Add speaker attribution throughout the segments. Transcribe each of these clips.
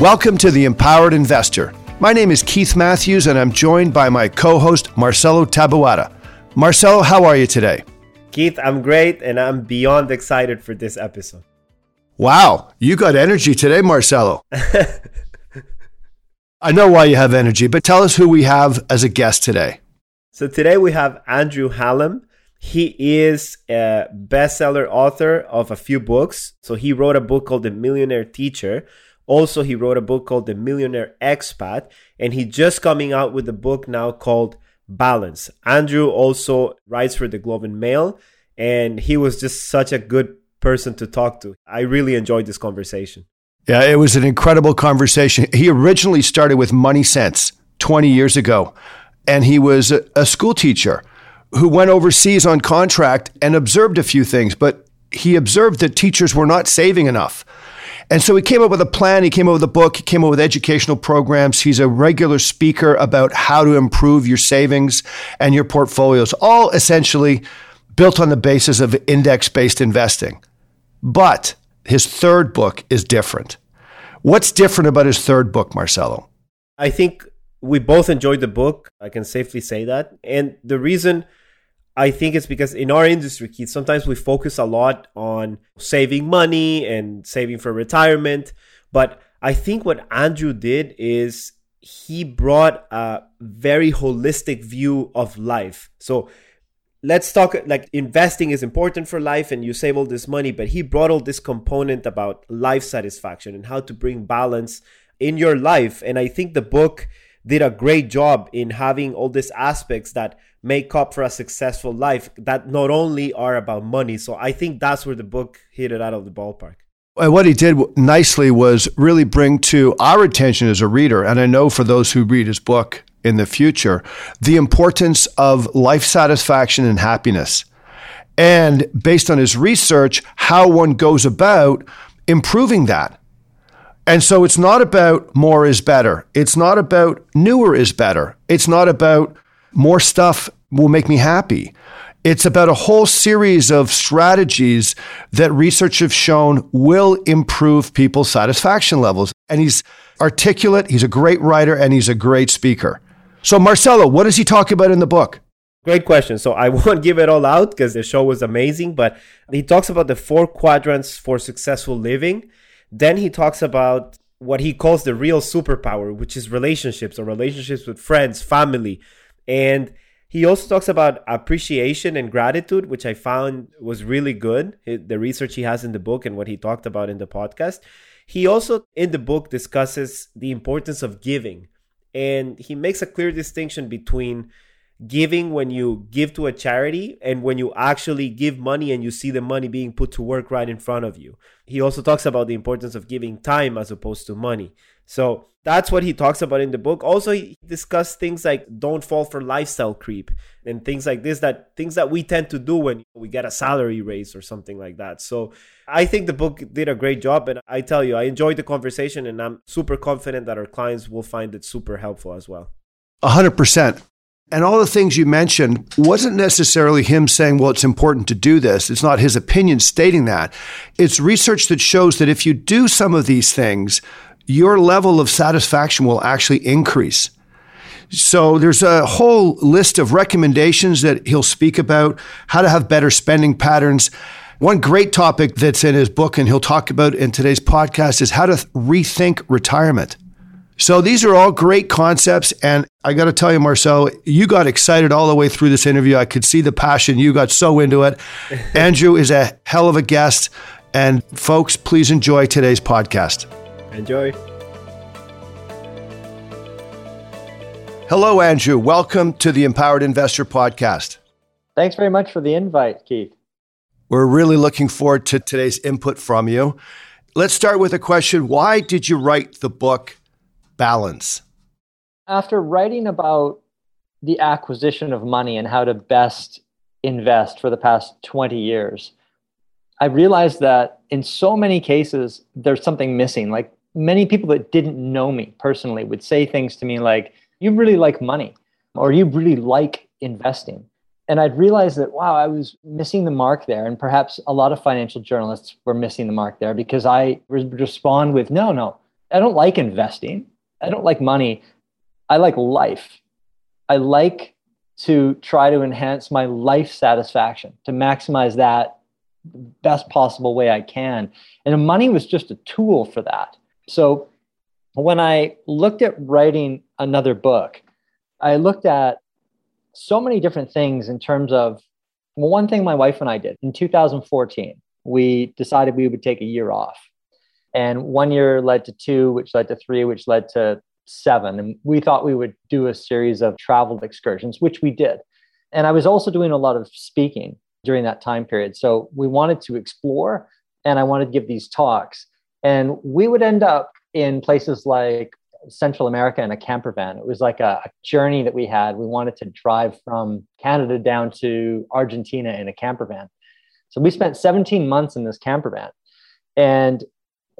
Speaker 1: Welcome to the Empowered Investor. My name is Keith Matthews, and I'm joined by my co host, Marcelo Tabuada. Marcelo, how are you today?
Speaker 2: Keith, I'm great, and I'm beyond excited for this episode.
Speaker 1: Wow, you got energy today, Marcelo. I know why you have energy, but tell us who we have as a guest today.
Speaker 2: So today we have Andrew Hallam. He is a bestseller author of a few books. So he wrote a book called The Millionaire Teacher. Also, he wrote a book called The Millionaire Expat, and he just coming out with a book now called Balance. Andrew also writes for the Globe and Mail, and he was just such a good person to talk to. I really enjoyed this conversation.
Speaker 1: Yeah, it was an incredible conversation. He originally started with MoneySense 20 years ago, and he was a, a school teacher who went overseas on contract and observed a few things, but he observed that teachers were not saving enough. And so he came up with a plan, he came up with a book, he came up with educational programs. He's a regular speaker about how to improve your savings and your portfolios, all essentially built on the basis of index based investing. But his third book is different. What's different about his third book, Marcelo?
Speaker 2: I think we both enjoyed the book. I can safely say that. And the reason I think it's because in our industry, Keith, sometimes we focus a lot on saving money and saving for retirement. But I think what Andrew did is he brought a very holistic view of life. So let's talk like investing is important for life and you save all this money, but he brought all this component about life satisfaction and how to bring balance in your life. And I think the book did a great job in having all these aspects that make up for a successful life that not only are about money. So I think that's where the book hit it out of the ballpark.
Speaker 1: And what he did nicely was really bring to our attention as a reader, and I know for those who read his book in the future, the importance of life satisfaction and happiness. And based on his research, how one goes about improving that. And so it's not about more is better. It's not about newer is better. It's not about more stuff will make me happy. It's about a whole series of strategies that research have shown will improve people's satisfaction levels. And he's articulate, he's a great writer, and he's a great speaker. So, Marcelo, what does he talk about in the book?
Speaker 2: Great question. So, I won't give it all out because the show was amazing, but he talks about the four quadrants for successful living. Then he talks about what he calls the real superpower, which is relationships or relationships with friends, family, and he also talks about appreciation and gratitude, which I found was really good. Eh, the research he has in the book and what he talked about in the podcast. He also, in the book, discusses the importance of giving. And he makes a clear distinction between giving when you give to a charity and when you actually give money and you see the money being put to work right in front of you. He also talks about the importance of giving time as opposed to money. So that's what he talks about in the book. Also, he discussed things like don't fall for lifestyle creep and things like this that things that we tend to do when we get a salary raise or something like that. So I think the book did a great job. And I tell you, I enjoyed the conversation and I'm super confident that our clients will find it super helpful as well.
Speaker 1: A hundred percent. And all the things you mentioned wasn't necessarily him saying, well, it's important to do this. It's not his opinion stating that. It's research that shows that if you do some of these things, your level of satisfaction will actually increase. So there's a whole list of recommendations that he'll speak about how to have better spending patterns. One great topic that's in his book and he'll talk about in today's podcast is how to rethink retirement. So these are all great concepts. And I got to tell you, Marcel, you got excited all the way through this interview. I could see the passion. You got so into it. Andrew is a hell of a guest. And folks, please enjoy today's podcast.
Speaker 2: Enjoy.
Speaker 1: Hello, Andrew. Welcome to the Empowered Investor Podcast.
Speaker 3: Thanks very much for the invite, Keith.
Speaker 1: We're really looking forward to today's input from you. Let's start with a question Why did you write the book Balance?
Speaker 3: After writing about the acquisition of money and how to best invest for the past 20 years, I realized that in so many cases, there's something missing. Like many people that didn't know me personally would say things to me like, You really like money, or you really like investing and I'd realized that wow, I was missing the mark there, and perhaps a lot of financial journalists were missing the mark there because I respond with, "No, no, I don't like investing. I don't like money. I like life. I like to try to enhance my life satisfaction, to maximize that best possible way I can." And money was just a tool for that. So when I looked at writing another book, I looked at so many different things in terms of one thing my wife and I did in 2014, we decided we would take a year off. And one year led to two, which led to three, which led to seven. And we thought we would do a series of travel excursions, which we did. And I was also doing a lot of speaking during that time period. So we wanted to explore and I wanted to give these talks. And we would end up in places like Central America in a camper van. It was like a, a, journey that we had. We wanted to drive from Canada down to Argentina in a camper van. So we spent 17 months in this camper van. And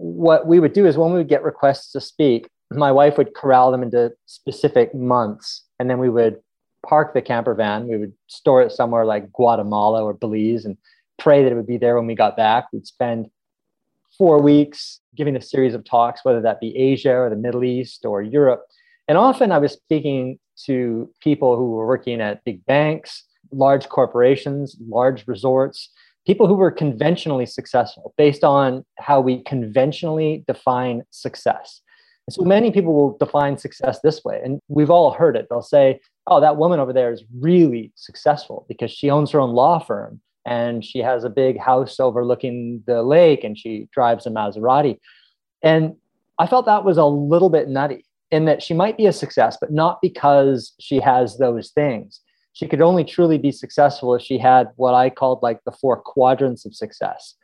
Speaker 3: what we would do is when we would get requests to speak, my wife would corral them into specific months. And then we would park the camper van. We would store it somewhere like Guatemala or Belize and pray that it would be there when we got back. We'd spend four weeks giving a series of talks, whether that be Asia or the Middle East or Europe. And often I was speaking to people who were working at big banks, large corporations, large resorts, people who were conventionally successful based on how we conventionally define success. And so many people will define success this way. And we've all heard it. They'll say, oh, that woman over there is really successful because she owns her own law firm and she has a big house overlooking the lake and she drives a Maserati. And I felt that was a little bit nutty in that she might be a success, but not because she has those things. She could only truly be successful if she had what I called like the four quadrants of success.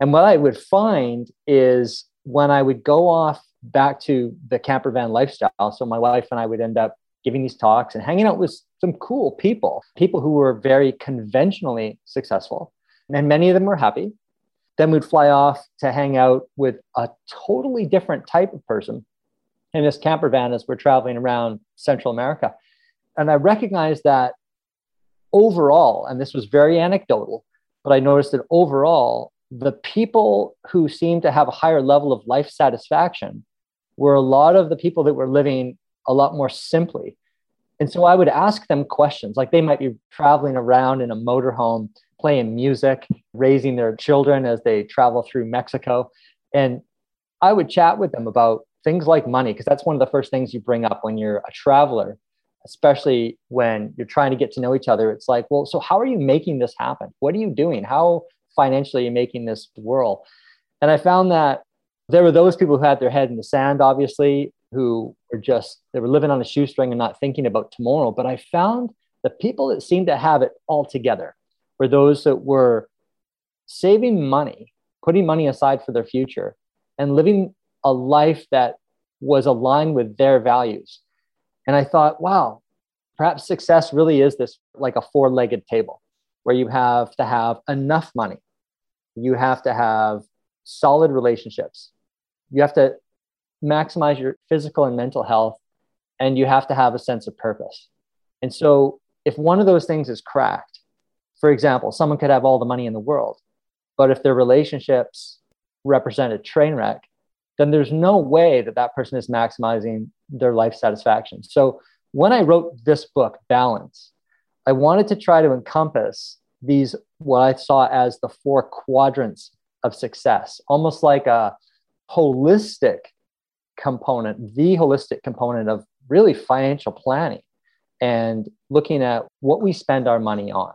Speaker 3: And what I would find is when I would go off back to the camper van lifestyle, so my wife and I would end up giving these talks and hanging out with some cool people, people who were very conventionally successful. And many of them were happy. Then we'd fly off to hang out with a totally different type of person in this camper van as we're traveling around Central America. And I recognized that overall, and this was very anecdotal, but I noticed that overall, the people who seemed to have a higher level of life satisfaction were a lot of the people that were living a lot more simply. And so I would ask them questions like they might be traveling around in a motorhome, playing music, raising their children as they travel through Mexico. And I would chat with them about things like money, because that's one of the first things you bring up when you're a traveler, especially when you're trying to get to know each other. It's like, well, so how are you making this happen? What are you doing? How financially are you making this whirl? And I found that there were those people who had their head in the sand, obviously, who were just they were living on a shoestring and not thinking about tomorrow but i found the people that seemed to have it all together were those that were saving money putting money aside for their future and living a life that was aligned with their values and i thought wow perhaps success really is this like a four-legged table where you have to have enough money you have to have solid relationships you have to maximize your physical and mental health, and you have to have a sense of purpose. And so, if one of those things is cracked, for example, someone could have all the money in the world, but if their relationships represent a train wreck, then there's no way that that person is maximizing their life satisfaction. So, when I wrote this book, Balance, I wanted to try to encompass these, what I saw as the four quadrants of success, almost like a holistic component, the holistic component of really financial planning and looking at what we spend our money on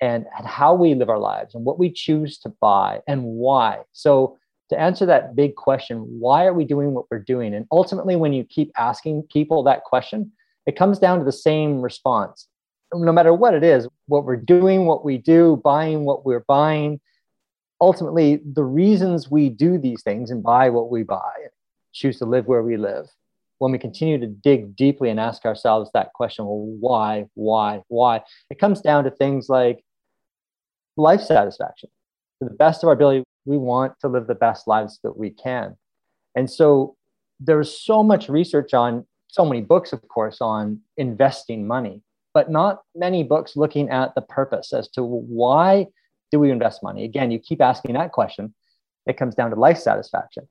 Speaker 3: and, how we live our lives and what we choose to buy and why. So, to answer that big question, why are we doing what we're doing? And ultimately, when you keep asking people that question, it comes down to the same response. No matter what it is, what we're doing, what we do, buying what we're buying, ultimately, the reasons we do these things and buy what we buy, choose to live where we live, when we continue to dig deeply and ask ourselves that question, well, why, why, why? It comes down to things like life satisfaction. To the best of our ability, we want to live the best lives that we can. And so there's so much research on, so many books, of course, on investing money, but not many books looking at the purpose as to why do we invest money? Again, you keep asking that question. It comes down to life satisfaction.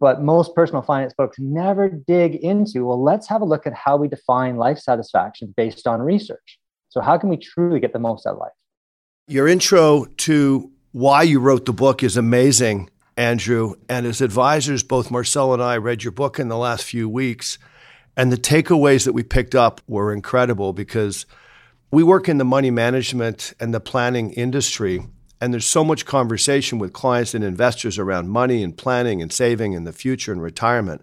Speaker 3: But most personal finance books never dig into, well, let's have a look at how we define life satisfaction based on research. So, how can we truly get the most out of life?
Speaker 1: Your intro to why you wrote the book is amazing, Andrew. And as advisors, both Marcel and I read your book in the last few weeks. And the takeaways that we picked up were incredible because we work in the money management and the planning industry, and there's so much conversation with clients and investors around money and planning and saving and the future and retirement.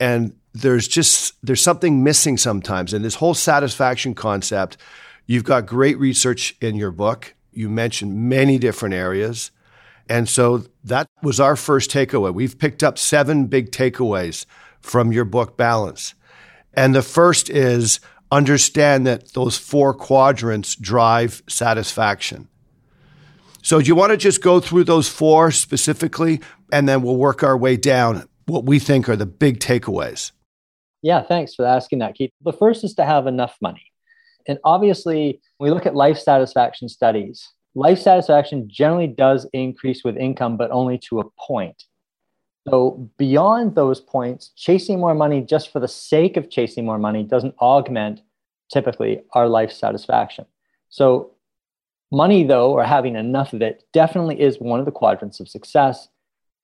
Speaker 1: And there's just there's something missing sometimes. And this whole satisfaction concept, you've got great research in your book. You mentioned many different areas. And so that was our first takeaway. We've picked up seven big takeaways from your book, Balance. And the first is understand that those four quadrants drive satisfaction. So, do you want to just go through those four specifically, and then we'll work our way down what we think are the big takeaways?
Speaker 3: Yeah, thanks for asking that, Keith. The first is to have enough money. And obviously, when we look at life satisfaction studies, life satisfaction generally does increase with income, but only to a point. So beyond those points, chasing more money just for the sake of chasing more money doesn't augment typically our life satisfaction. So money though, or having enough of it definitely is one of the quadrants of success.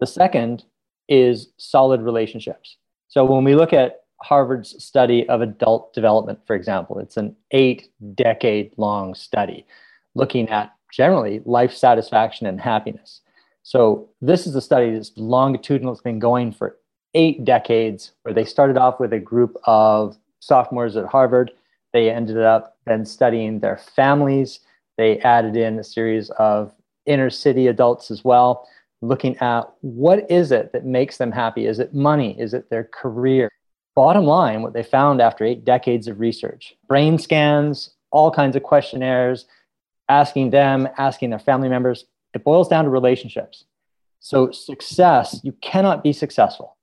Speaker 3: The second is solid relationships. So when we look at Harvard's study of adult development, for example, it's an eight decade long study looking at generally life satisfaction and happiness. So this is a study that's longitudinal. It's been going for eight decades, where they started off with a group of sophomores at Harvard. They ended up then studying their families. They added in a series of inner city adults as well, looking at what is it that makes them happy? Is it money? Is it their career? Bottom line, what they found after eight decades of research brain scans, all kinds of questionnaires, asking them, asking their family members, it boils down to relationships. So, success, you cannot be successful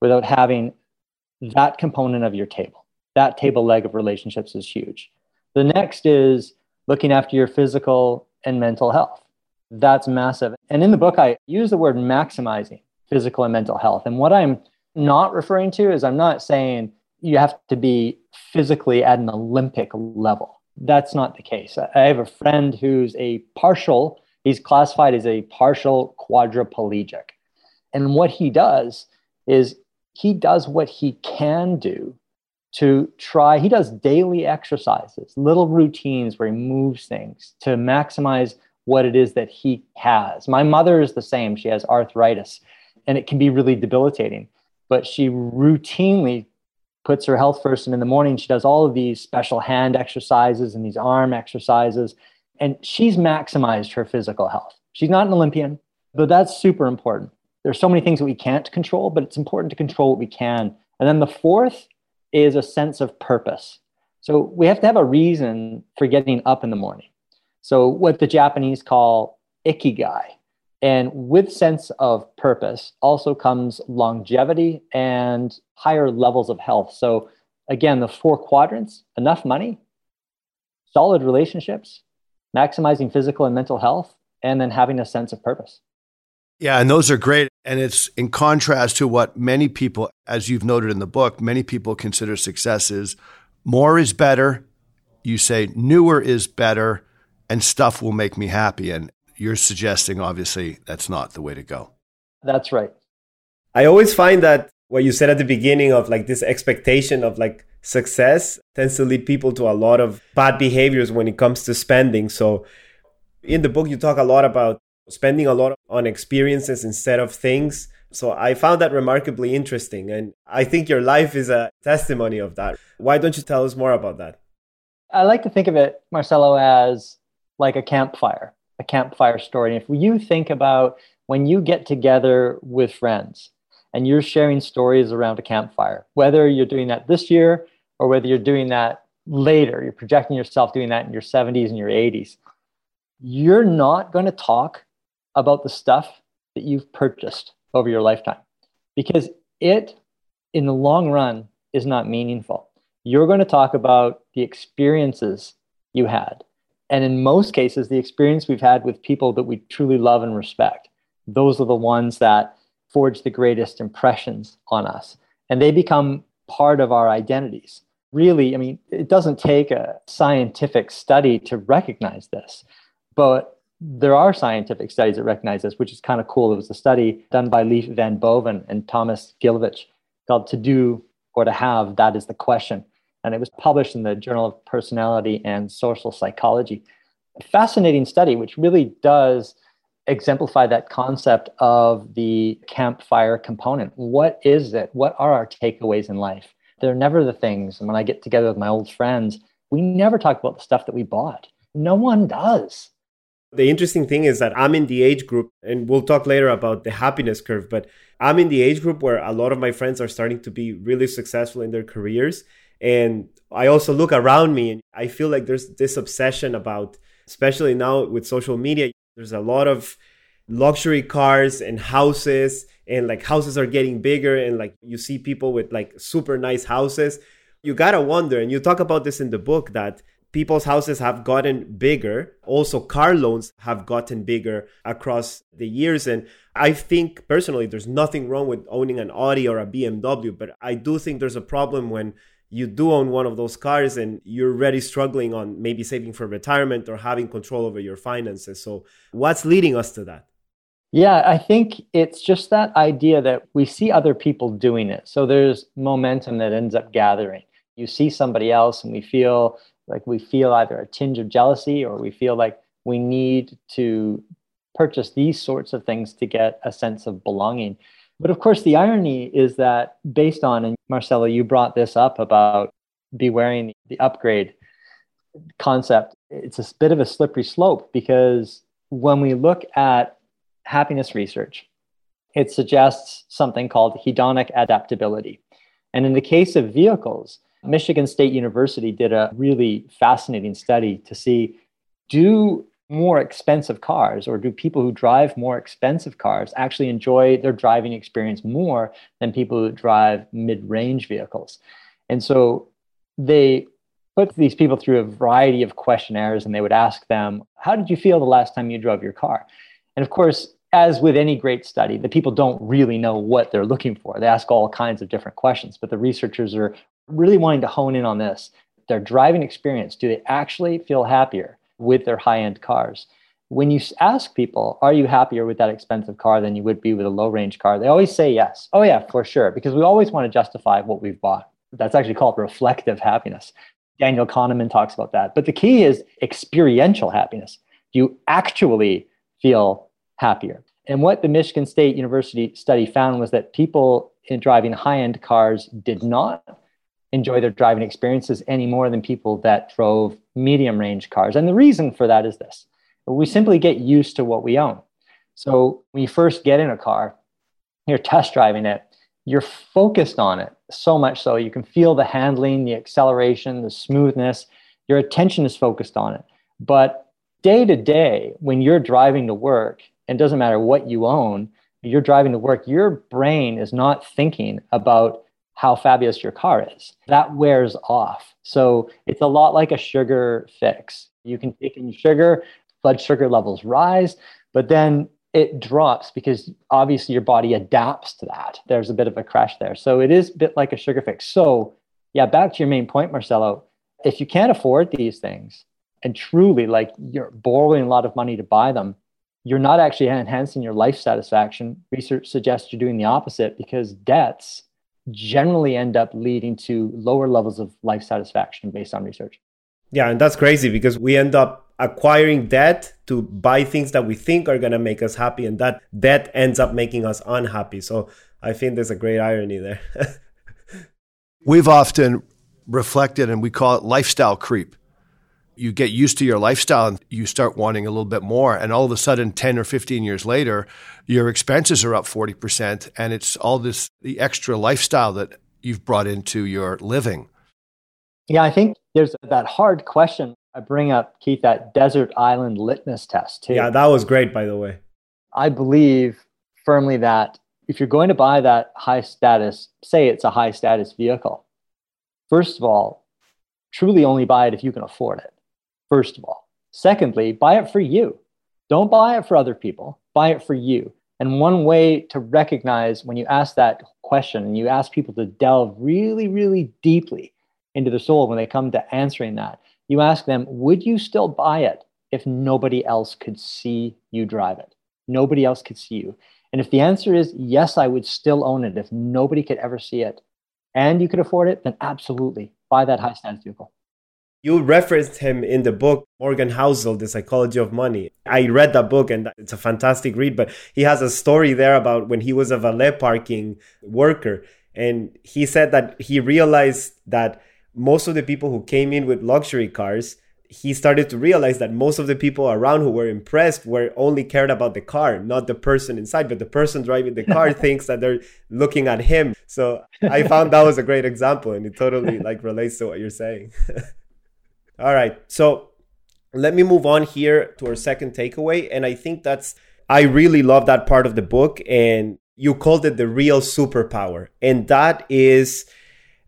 Speaker 3: without having that component of your table. That table leg of relationships is huge. The next is looking after your physical and mental health. That's massive. And in the book, I use the word maximizing physical and mental health. And what I'm not referring to is I'm not saying you have to be physically at an Olympic level. That's not the case. I have a friend who's a partial He's classified as a partial quadriplegic. And what he does is he does what he can do to try, he does daily exercises, little routines where he moves things to maximize what it is that he has. My mother is the same. She has arthritis and it can be really debilitating, but she routinely puts her health first. And in the morning, she does all of these special hand exercises and these arm exercises and she's maximized her physical health. She's not an Olympian, but that's super important. There's so many things that we can't control, but it's important to control what we can. And then the fourth is a sense of purpose. So we have to have a reason for getting up in the morning. So what the Japanese call ikigai. And with sense of purpose also comes longevity and higher levels of health. So again, the four quadrants, enough money, solid relationships, maximizing physical and mental health, and then having a sense of purpose.
Speaker 1: Yeah, and those are great. And it's in contrast to what many people, as you've noted in the book, many people consider success is more is better. You say newer is better, and stuff will make me happy. And you're suggesting, obviously, that's not the way to go.
Speaker 3: That's right.
Speaker 2: I always find that what you said at the beginning of like this expectation of like success tends to lead people to a lot of bad behaviors when it comes to spending. So in the book, you talk a lot about spending a lot on experiences instead of things. So I found that remarkably interesting. And I think your life is a testimony of that. Why don't you tell us more about that?
Speaker 3: I like to think of it, Marcelo, as like a campfire. A campfire story. And if you think about when you get together with friends and you're sharing stories around a campfire, whether you're doing that this year or whether you're doing that later, you're projecting yourself doing that in your 70s and your 80s, you're not going to talk about the stuff that you've purchased over your lifetime because it, in the long run, is not meaningful. You're going to talk about the experiences you had. And in most cases, the experience we've had with people that we truly love and respect, those are the ones that forge the greatest impressions on us. And they become part of our identities. Really, I mean, it doesn't take a scientific study to recognize this, but there are scientific studies that recognize this, which is kind of cool. It was a study done by Leaf Van Boven and Thomas Gilovich called To Do or To Have, That is the Question. And it was published in the Journal of Personality and Social Psychology. A fascinating study, which really does exemplify that concept of the campfire component. What is it? What are our takeaways in life? They're never the things. And when I get together with my old friends, we never talk about the stuff that we bought. No one does.
Speaker 2: The interesting thing is that I'm in the age group, and we'll talk later about the happiness curve, but I'm in the age group where a lot of my friends are starting to be really successful in their careers. And I also look around me and I feel like there's this obsession about, especially now with social media, there's a lot of luxury cars and houses, and like houses are getting bigger, and like you see people with like super nice houses. You gotta wonder, and you talk about this in the book that people's houses have gotten bigger. Also, car loans have gotten bigger across the years. And I think personally, there's nothing wrong with owning an Audi or a BMW, but I do think there's a problem when you do own one of those cars and you're already struggling on maybe saving for retirement or having control over your finances. So, what's leading us to that?
Speaker 3: Yeah, I think it's just that idea that we see other people doing it. So there's momentum that ends up gathering. You see somebody else and we feel like we feel either a tinge of jealousy or we feel like we need to purchase these sorts of things to get a sense of belonging. But of course, the irony is that based on, and Marcelo, you brought this up about be wearing the upgrade concept, it's a bit of a slippery slope because when we look at happiness research, it suggests something called hedonic adaptability. And in the case of vehicles, Michigan State University did a really fascinating study to see do more expensive cars or do people who drive more expensive cars actually enjoy their driving experience more than people who drive mid-range vehicles? And so they put these people through a variety of questionnaires and they would ask them how did you feel the last time you drove your car? And of course as with any great study the people don't really know what they're looking for. They ask all kinds of different questions but the researchers are really wanting to hone in on this. Their driving experience, do they actually feel happier with their high end cars? When you ask people, are you happier with that expensive car than you would be with a low range car? They always say yes. Oh, yeah, for sure. Because we always want to justify what we've bought. That's actually called reflective happiness. Daniel Kahneman talks about that. But the key is experiential happiness. You actually feel happier? And what the Michigan State University study found was that people in driving high end cars did not enjoy their driving experiences any more than people that drove medium range cars. And the reason for that is this we simply get used to what we own. So when you first get in a car, you're test driving it, you're focused on it so much so you can feel the handling, the acceleration, the smoothness. Your attention is focused on it. But day to day, when you're driving to work, it doesn't matter what you own, you're driving to work, your brain is not thinking about how fabulous your car is. That wears off. So it's a lot like a sugar fix. You can take in sugar, blood sugar levels rise, but then it drops because obviously your body adapts to that. There's a bit of a crash there. So it is a bit like a sugar fix. So, yeah, back to your main point, Marcelo. If you can't afford these things and truly like you're borrowing a lot of money to buy them, you're not actually enhancing your life satisfaction. Research suggests you're doing the opposite because debts generally end up leading to lower levels of life satisfaction based on research.
Speaker 2: Yeah, and that's crazy because we end up acquiring debt to buy things that we think are going to make us happy, and that debt ends up making us unhappy. So I think there's a great irony there.
Speaker 1: We've often reflected and we call it lifestyle creep. You get used to your lifestyle and you start wanting a little bit more. And all of a sudden, 10 or 15 years later, your expenses are up 40%. And it's all this, the extra lifestyle that you've brought into your living.
Speaker 3: Yeah, I think there's that hard question. I bring up, Keith, that desert island litmus test, too.
Speaker 2: Yeah, that was great, by the way.
Speaker 3: I believe firmly that if you're going to buy that high status, say it's a high status vehicle, first of all, truly only buy it if you can afford it first of all. Secondly, buy it for you. Don't buy it for other people, buy it for you. And one way to recognize when you ask that question and you ask people to delve really, really deeply into the soul when they come to answering that, you ask them, would you still buy it if nobody else could see you drive it? Nobody else could see you. And if the answer is yes, I would still own it if nobody could ever see it and you could afford it, then absolutely buy that high status vehicle.
Speaker 2: You referenced him in the book, Morgan Housel, The Psychology of Money. I read that book and it's a fantastic read, but he has a story there about when he was a valet parking worker. And he said that he realized that most of the people who came in with luxury cars, he started to realize that most of the people around who were impressed were only cared about the car, not the person inside. But the person driving the car thinks that they're looking at him. So I found that was a great example, and it totally like relates to what you're saying. All right. So let me move on here to our second takeaway. And I think that's, I really love that part of the book. And you called it the real superpower. And that is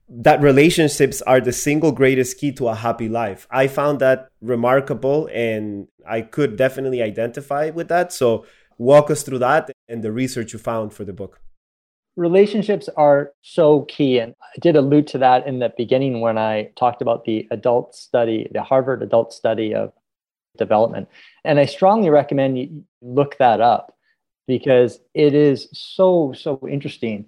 Speaker 2: that relationships are the single greatest key to a happy life. I found that remarkable and I could definitely identify with that. So walk us through that and the research you found for the book
Speaker 3: relationships are so key. And I did allude to that in the beginning when I talked about the adult study, the Harvard adult study of development. And I strongly recommend you look that up because it is so, so interesting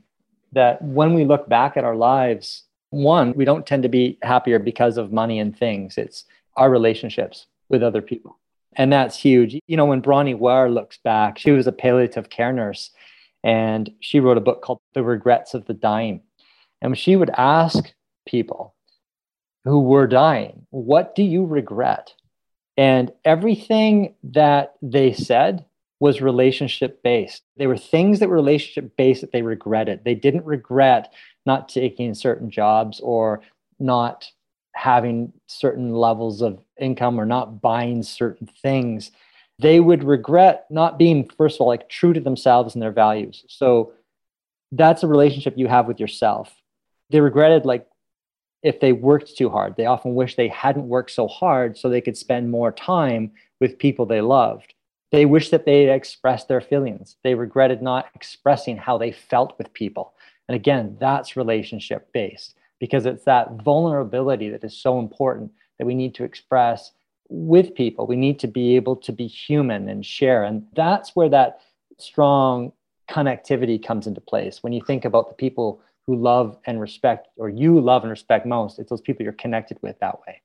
Speaker 3: that when we look back at our lives, one, we don't tend to be happier because of money and things. It's our relationships with other people. And that's huge. You know, when Bronnie Ware looks back, she was a palliative care nurse and she wrote a book called The Regrets of the Dying. And she would ask people who were dying, What do you regret? And everything that they said was relationship based. They were things that were relationship based that they regretted. They didn't regret not taking certain jobs or not having certain levels of income or not buying certain things they would regret not being first of all like true to themselves and their values. So that's a relationship you have with yourself. They regretted like if they worked too hard. They often wish they hadn't worked so hard so they could spend more time with people they loved. They wish that they had expressed their feelings. They regretted not expressing how they felt with people. And again that's relationship based because it's that vulnerability that is so important that we need to express with people. We need to be able to be human and share. And that's where that strong connectivity comes into place. When you think about the people who love and respect, or you love and respect most, it's those people you're connected with that way.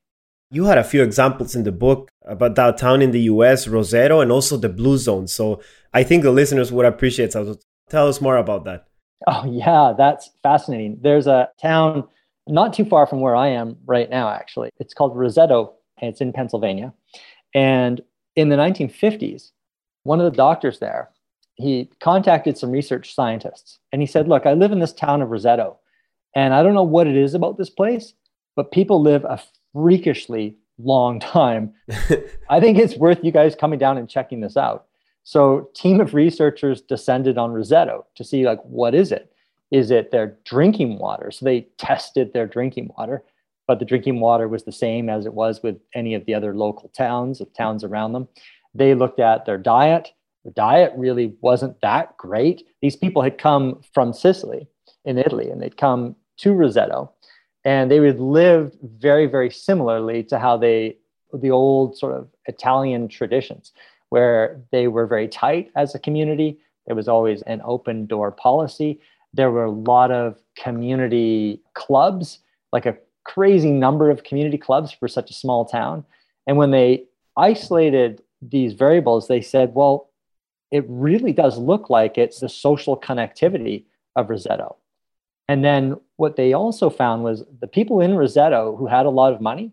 Speaker 2: You had a few examples in the book about downtown in the US, Roseto, and also the Blue Zone. So I think the listeners would appreciate So tell us more about that.
Speaker 3: Oh, yeah, that's fascinating. There's a town not too far from where I am right now, actually. It's called Roseto, and it's in Pennsylvania. And in the 1950s, one of the doctors there, he contacted some research scientists and he said, Look, I live in this town of Roseto, and I don't know what it is about this place, but people live a freakishly long time. I think it's worth you guys coming down and checking this out. So, team of researchers descended on Roseto to see like what is it? Is it their drinking water? So they tested their drinking water but the drinking water was the same as it was with any of the other local towns, of towns around them. They looked at their diet. The diet really wasn't that great. These people had come from Sicily in Italy and they'd come to Roseto and they would live very, very similarly to how they, the old sort of Italian traditions, where they were very tight as a community. There was always an open door policy. There were a lot of community clubs, like a crazy number of community clubs for such a small town. And when they isolated these variables, they said, well, it really does look like it's the social connectivity of Roseto. And then what they also found was the people in Roseto who had a lot of money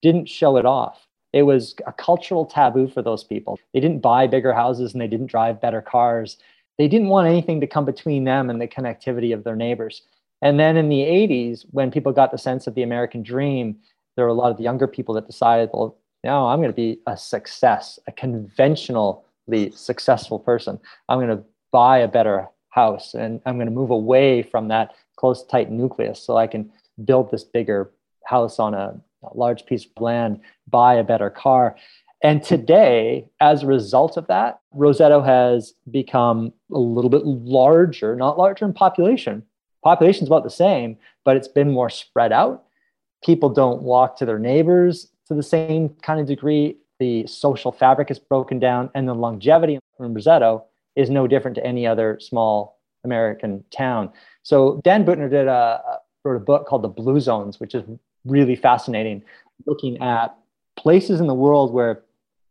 Speaker 3: didn't show it off. It was a cultural taboo for those people. They didn't buy bigger houses and they didn't drive better cars. They didn't want anything to come between them and the connectivity of their neighbors. And then in the 80s, when people got the sense of the American dream, there were a lot of the younger people that decided, well, now I'm going to be a success, a conventionally successful person. I'm going to buy a better house and I'm going to move away from that close, tight nucleus so I can build this bigger house on a, a large piece of land, buy a better car. And today, as a result of that, Roseto has become a little bit larger, not larger in population. Population's about the same, but it's been more spread out. People don't walk to their neighbors to the same kind of degree. The social fabric is broken down, and the longevity in Roseto is no different to any other small American town. So Dan Buettner did a, wrote a book called The Blue Zones, which is really fascinating, looking at places in the world where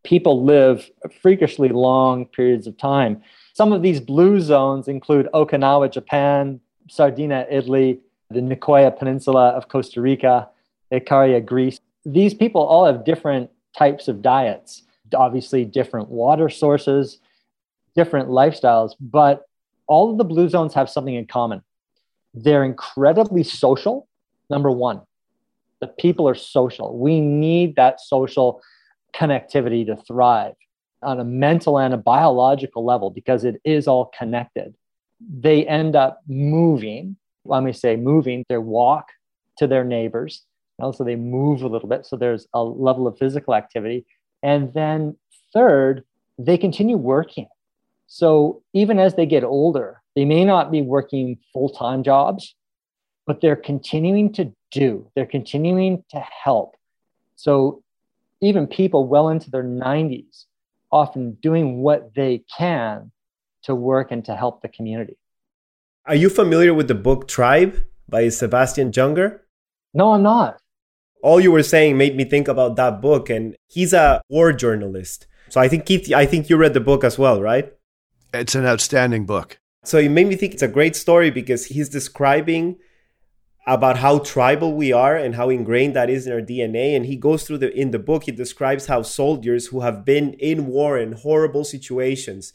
Speaker 3: people live freakishly long periods of time. Some of these blue zones include Okinawa, Japan, Sardinia, Italy, the Nicoya Peninsula of Costa Rica, Icaria, Greece. These people all have different types of diets, obviously, different water sources, different lifestyles, but all of the blue zones have something in common. They're incredibly social, number one. The people are social. We need that social connectivity to thrive on a mental and a biological level because it is all connected. They end up moving, let me say moving, they walk to their neighbors. Also, they move a little bit. So there's a level of physical activity. And then, third, they continue working. So even as they get older, they may not be working full time jobs, but they're continuing to do, they're continuing to help. So even people well into their 90s, often doing what they can to work and to help the community.
Speaker 2: Are you familiar with the book Tribe by Sebastian Junger?
Speaker 3: No, I'm not.
Speaker 2: All you were saying made me think about that book, and he's a war journalist. So I think Keith, I think you read the book as well, right?
Speaker 1: It's an outstanding book.
Speaker 2: So it made me think it's a great story because he's describing about how tribal we are and how ingrained that is in our DNA. And he goes through the in the book, he describes how soldiers who have been in war in horrible situations,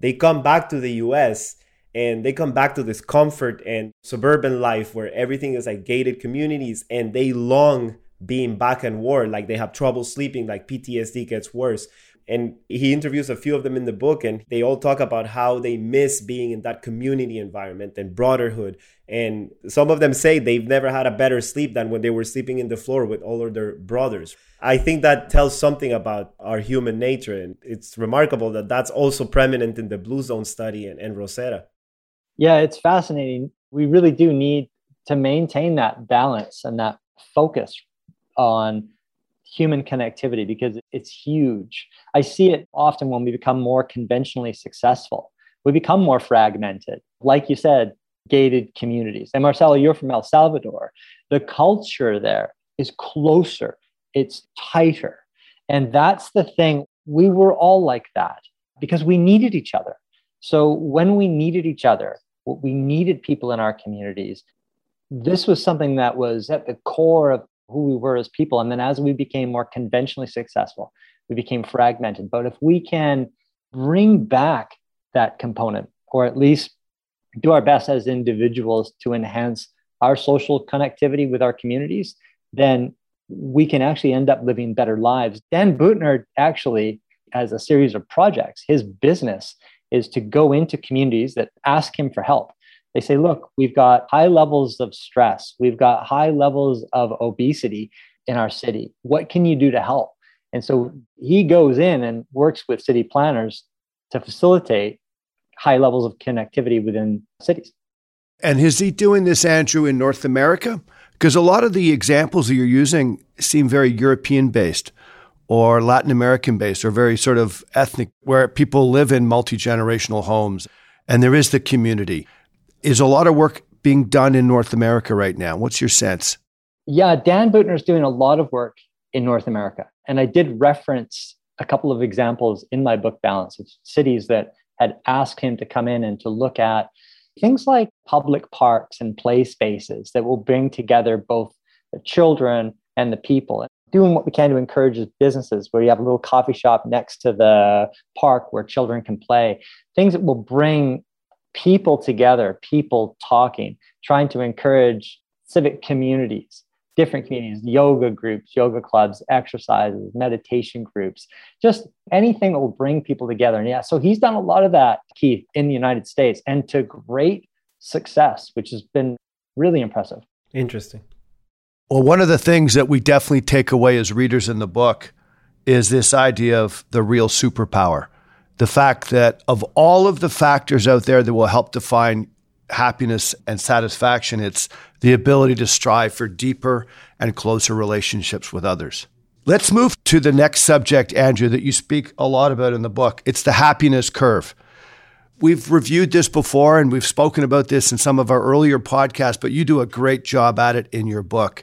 Speaker 2: they come back to the US and they come back to this comfort and suburban life where everything is like gated communities and they long being back in war, like they have trouble sleeping, like PTSD gets worse. And he interviews a few of them in the book, and they all talk about how they miss being in that community environment and brotherhood. And some of them say they've never had a better sleep than when they were sleeping in the floor with all of their brothers. I think that tells something about our human nature. And it's remarkable that that's also prominent in the Blue Zone study and, and Roseto.
Speaker 3: Yeah, it's fascinating. We really do need to maintain that balance and that focus on human connectivity because it's huge. I see it often when we become more conventionally successful. We become more fragmented. Like you said, gated communities. And Marcelo, you're from El Salvador. The culture there is closer, it's tighter. And that's the thing. We were all like that because we needed each other. So when we needed each other, we needed people in our communities. This was something that was at the core of who we were as people. And then as we became more conventionally successful, we became fragmented. But if we can bring back that component, or at least do our best as individuals to enhance our social connectivity with our communities, then we can actually end up living better lives. Dan Buettner actually has a series of projects. His business is to go into communities that ask him for help they say, look, we've got high levels of stress, we've got high levels of obesity in our city. What can you do to help? And so he goes in and works with city planners to facilitate high levels of connectivity within cities.
Speaker 1: And is he doing this, Andrew, in North America? Because a lot of the examples that you're using seem very European based or Latin American based or very sort of ethnic, where people live in multi generational homes and there is the community is a lot of work being done in North America right now. What's your sense?
Speaker 3: Yeah, Dan Buettner is doing a lot of work in North America. And I did reference a couple of examples in my book, Balance, of cities that had asked him to come in and to look at things like public parks and play spaces that will bring together both the children and the people. doing what we can to encourage businesses where you have a little coffee shop next to the park where children can play, things that will bring people together, people talking, trying to encourage civic communities, different communities, yoga groups, yoga clubs, exercises, meditation groups, just anything that will bring people together. And yeah, so he's done a lot of that, Keith, in the United States and to great success, which has been really impressive.
Speaker 2: Interesting.
Speaker 1: Well, one of the things that we definitely take away as readers in the book is this idea of the real superpower. The fact that of all of the factors out there that will help define happiness and satisfaction, it's the ability to strive for deeper and closer relationships with others. Let's move to the next subject, Andrew, that you speak a lot about in the book. It's the happiness curve. We've reviewed this before and we've spoken about this in some of our earlier podcasts, but you do a great job at it in your book.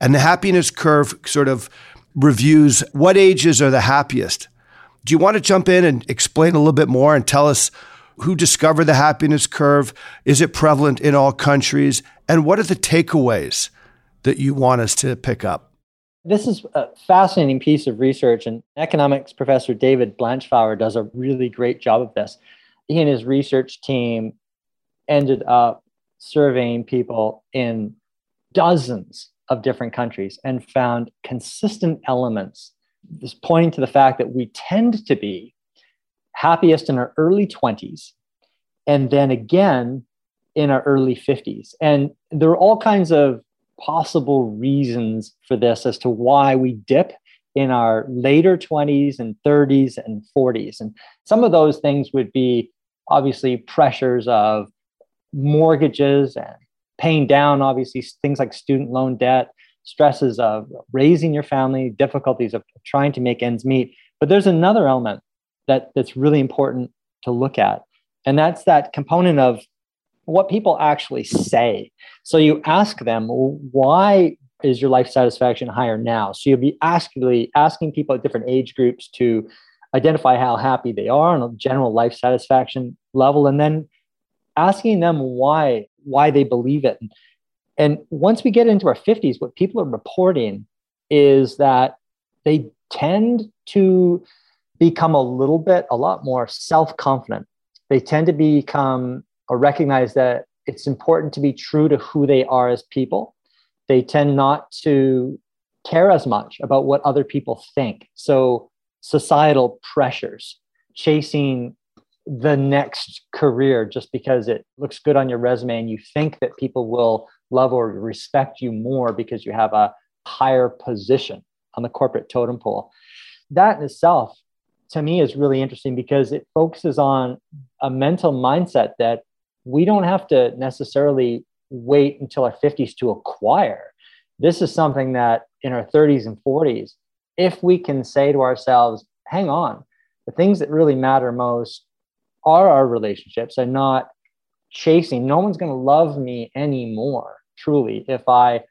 Speaker 1: And the happiness curve sort of reviews what ages are the happiest. Do you want to jump in and explain a little bit more and tell us who discovered the happiness curve? Is it prevalent in all countries? And what are the takeaways that you want us to pick up?
Speaker 3: This is a fascinating piece of research, and economics professor David Blanchflower does a really great job of this he and his research team ended up surveying people in dozens of different countries and found consistent elements this pointing to the fact that we tend to be happiest in our early 20s and then again in our early 50s and there are all kinds of possible reasons for this as to why we dip in our later 20s and 30s and 40s and some of those things would be obviously pressures of mortgages and paying down obviously things like student loan debt stresses of raising your family difficulties of trying to make ends meet. But there's another element that that's really important to look at and that's that component of what people actually say. So you ask them why is your life satisfaction higher now? So you'll be asking asking people at different age groups to identify how happy they are on a general life satisfaction level and then asking them why why they believe it and once we get into our 50s what people are reporting is that they tend to become a little bit a lot more self-confident. They tend to become or recognize that it's important to be true to who they are as people. They tend not to care as much about what other people think. So societal pressures chasing the next career just because it looks good on your resume and you think that people will love or respect you more because you have a higher position on the corporate totem pole. That in itself, to me, is really interesting because it focuses on a mental mindset that we don't have to necessarily wait until our 50s to acquire. This is something that in our 30s and 40s, if we can say to ourselves, hang on, the things that really matter most are our relationships and not chasing. No one's going to love me anymore, truly, if I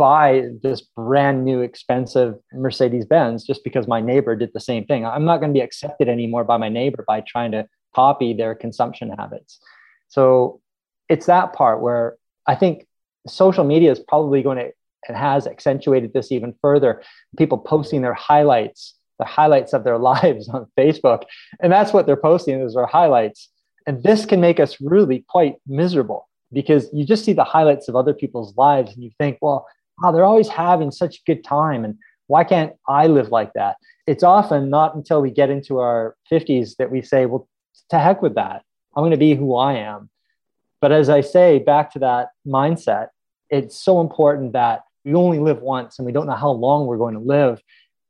Speaker 3: buy this brand new expensive Mercedes Benz just because my neighbor did the same thing. I'm not going to be accepted anymore by my neighbor by trying to copy their consumption habits. So it's that part where I think social media is probably going to and has accentuated this even further. People posting their highlights the highlights of their lives on Facebook. And that's what they're posting is their highlights. And this can make us really quite miserable because you just see the highlights of other people's lives and you think, well, wow, they're always having such a good time. And why can't I live like that? It's often not until we get into our 50s that we say, well, to heck with that. I'm going to be who I am. But as I say, back to that mindset, it's so important that we only live once and we don't know how long we're going to live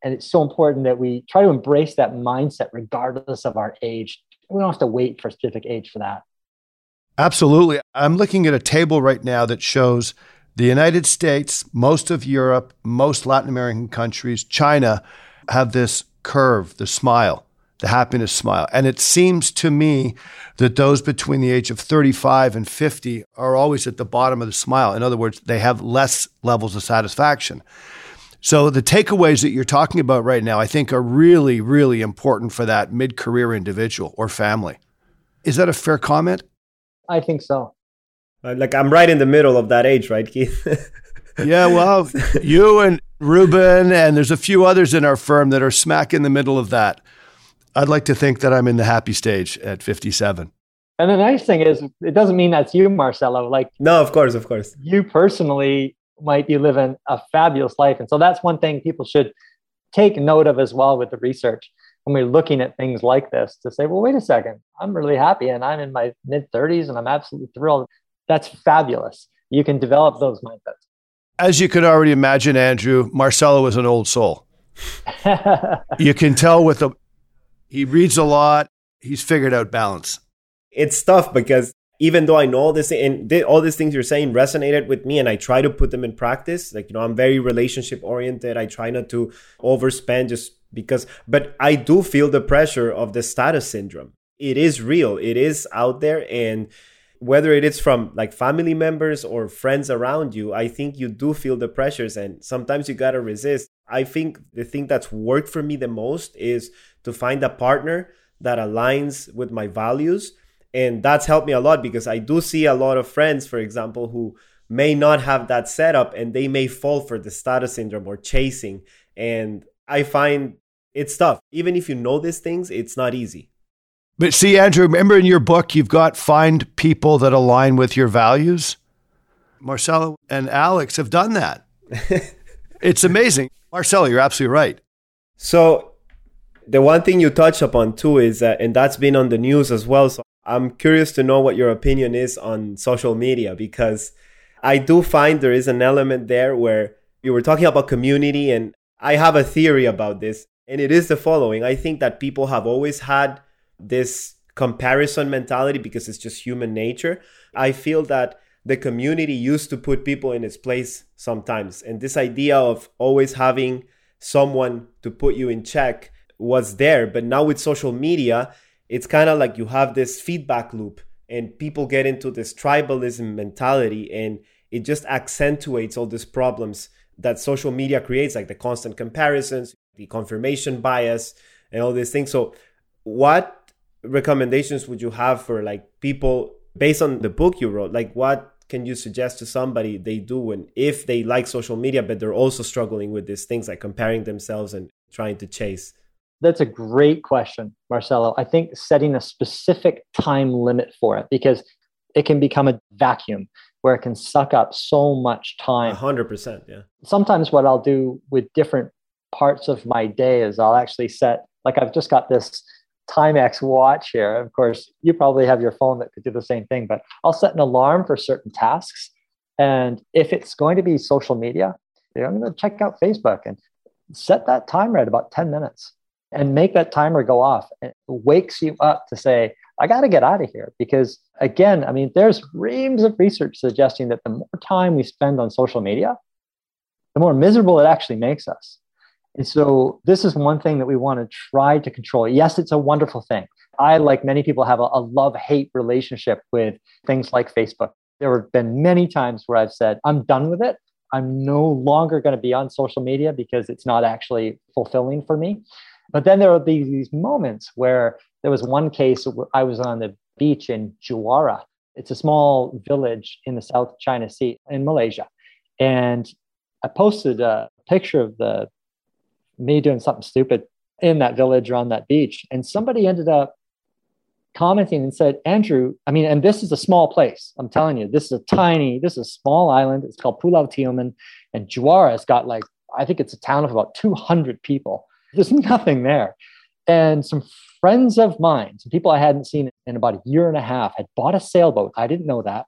Speaker 3: and it's so important that we try to embrace that mindset regardless of our age we don't have to wait for a specific age for that
Speaker 1: absolutely i'm looking at a table right now that shows the united states most of europe most latin american countries china have this curve the smile the happiness smile and it seems to me that those between the age of 35 and 50 are always at the bottom of the smile in other words they have less levels of satisfaction so the takeaways that you're talking about right now, I think, are really, really important for that mid-career individual or family. Is that a fair comment?
Speaker 3: I think so.
Speaker 2: Uh, like I'm right in the middle of that age, right, Keith?
Speaker 1: yeah, well, you and Ruben, and there's a few others in our firm that are smack in the middle of that. I'd like to think that I'm in the happy stage at 57.
Speaker 3: And the nice thing is, it doesn't mean that's you, Marcelo. Like,
Speaker 2: no, of course, of course.
Speaker 3: You personally might be living a fabulous life. And so that's one thing people should take note of as well with the research when we're looking at things like this to say, well, wait a second, I'm really happy and I'm in my mid 30s and I'm absolutely thrilled. That's fabulous. You can develop those mindsets.
Speaker 1: As you could already imagine, Andrew, Marcelo is an old soul. you can tell with the, he reads a lot. He's figured out balance.
Speaker 2: It's tough because even though I know all this and all these things you're saying resonated with me and I try to put them in practice, like, you know, I'm very relationship oriented. I try not to overspend just because, but I do feel the pressure of the status syndrome. It is real, it is out there. And whether it is from like family members or friends around you, I think you do feel the pressures and sometimes you got to resist. I think the thing that's worked for me the most is to find a partner that aligns with my values and that's helped me a lot because i do see a lot of friends for example who may not have that setup and they may fall for the status syndrome or chasing and i find it's tough. Even if you know these things it's not easy.
Speaker 1: But see andrew remember in your book you've got find people that align with your values? Marcelo and alex have done that. It's amazing. Marcelo you're absolutely right.
Speaker 2: So the one thing you touched upon too is that, and that's been on the news as well. So I'm curious to know what your opinion is on social media because I do find there is an element there where you were talking about community, and I have a theory about this, and it is the following I think that people have always had this comparison mentality because it's just human nature. I feel that the community used to put people in its place sometimes, and this idea of always having someone to put you in check was there. But now with social media, it's kind of like you have this feedback loop and people get into this tribalism mentality and it just accentuates all these problems that social media creates like the constant comparisons the confirmation bias and all these things. So what recommendations would you have for like people based on the book you wrote like what can you suggest to somebody they do when if they like social media but they're also struggling with these things like comparing themselves and trying to chase?
Speaker 3: That's a great question, Marcelo. I think setting a specific time limit for it because it can become a vacuum where it can suck up so much time.
Speaker 2: 100%. Yeah.
Speaker 3: Sometimes what I'll do with different parts of my day is I'll actually set, like I've just got this Timex watch here. Of course, you probably have your phone that could do the same thing, but I'll set an alarm for certain tasks. And if it's going to be social media, I'm going to check out Facebook and set that timer at about 10 minutes and make that timer go off. It wakes you up to say, I got to get out of here. Because again, I mean, there's reams of research suggesting that the more time we spend on social media, the more miserable it actually makes us. And so, this is one thing that we want to try to control. Yes, it's a wonderful thing. I, like many people, have a, a love hate relationship with things like Facebook. There have been many times where I've said, I'm done with it. I'm no longer going to be on social media because it's not actually fulfilling for me. But then there be these moments where there was one case where I was on the beach in Juara. It's a small village in the South China Sea in Malaysia. And I posted a picture of the me doing something stupid in that village or on that beach. And somebody ended up commenting and said, Andrew, I mean, and this is a small place. I'm telling you, this is a tiny, this is a small island. It's called Pulau Tioman. And Juara has got like, I think it's a town of about 200 people. There's nothing there. And some friends of mine, some people I hadn't seen in about a year and a half, had bought a sailboat. I didn't know that.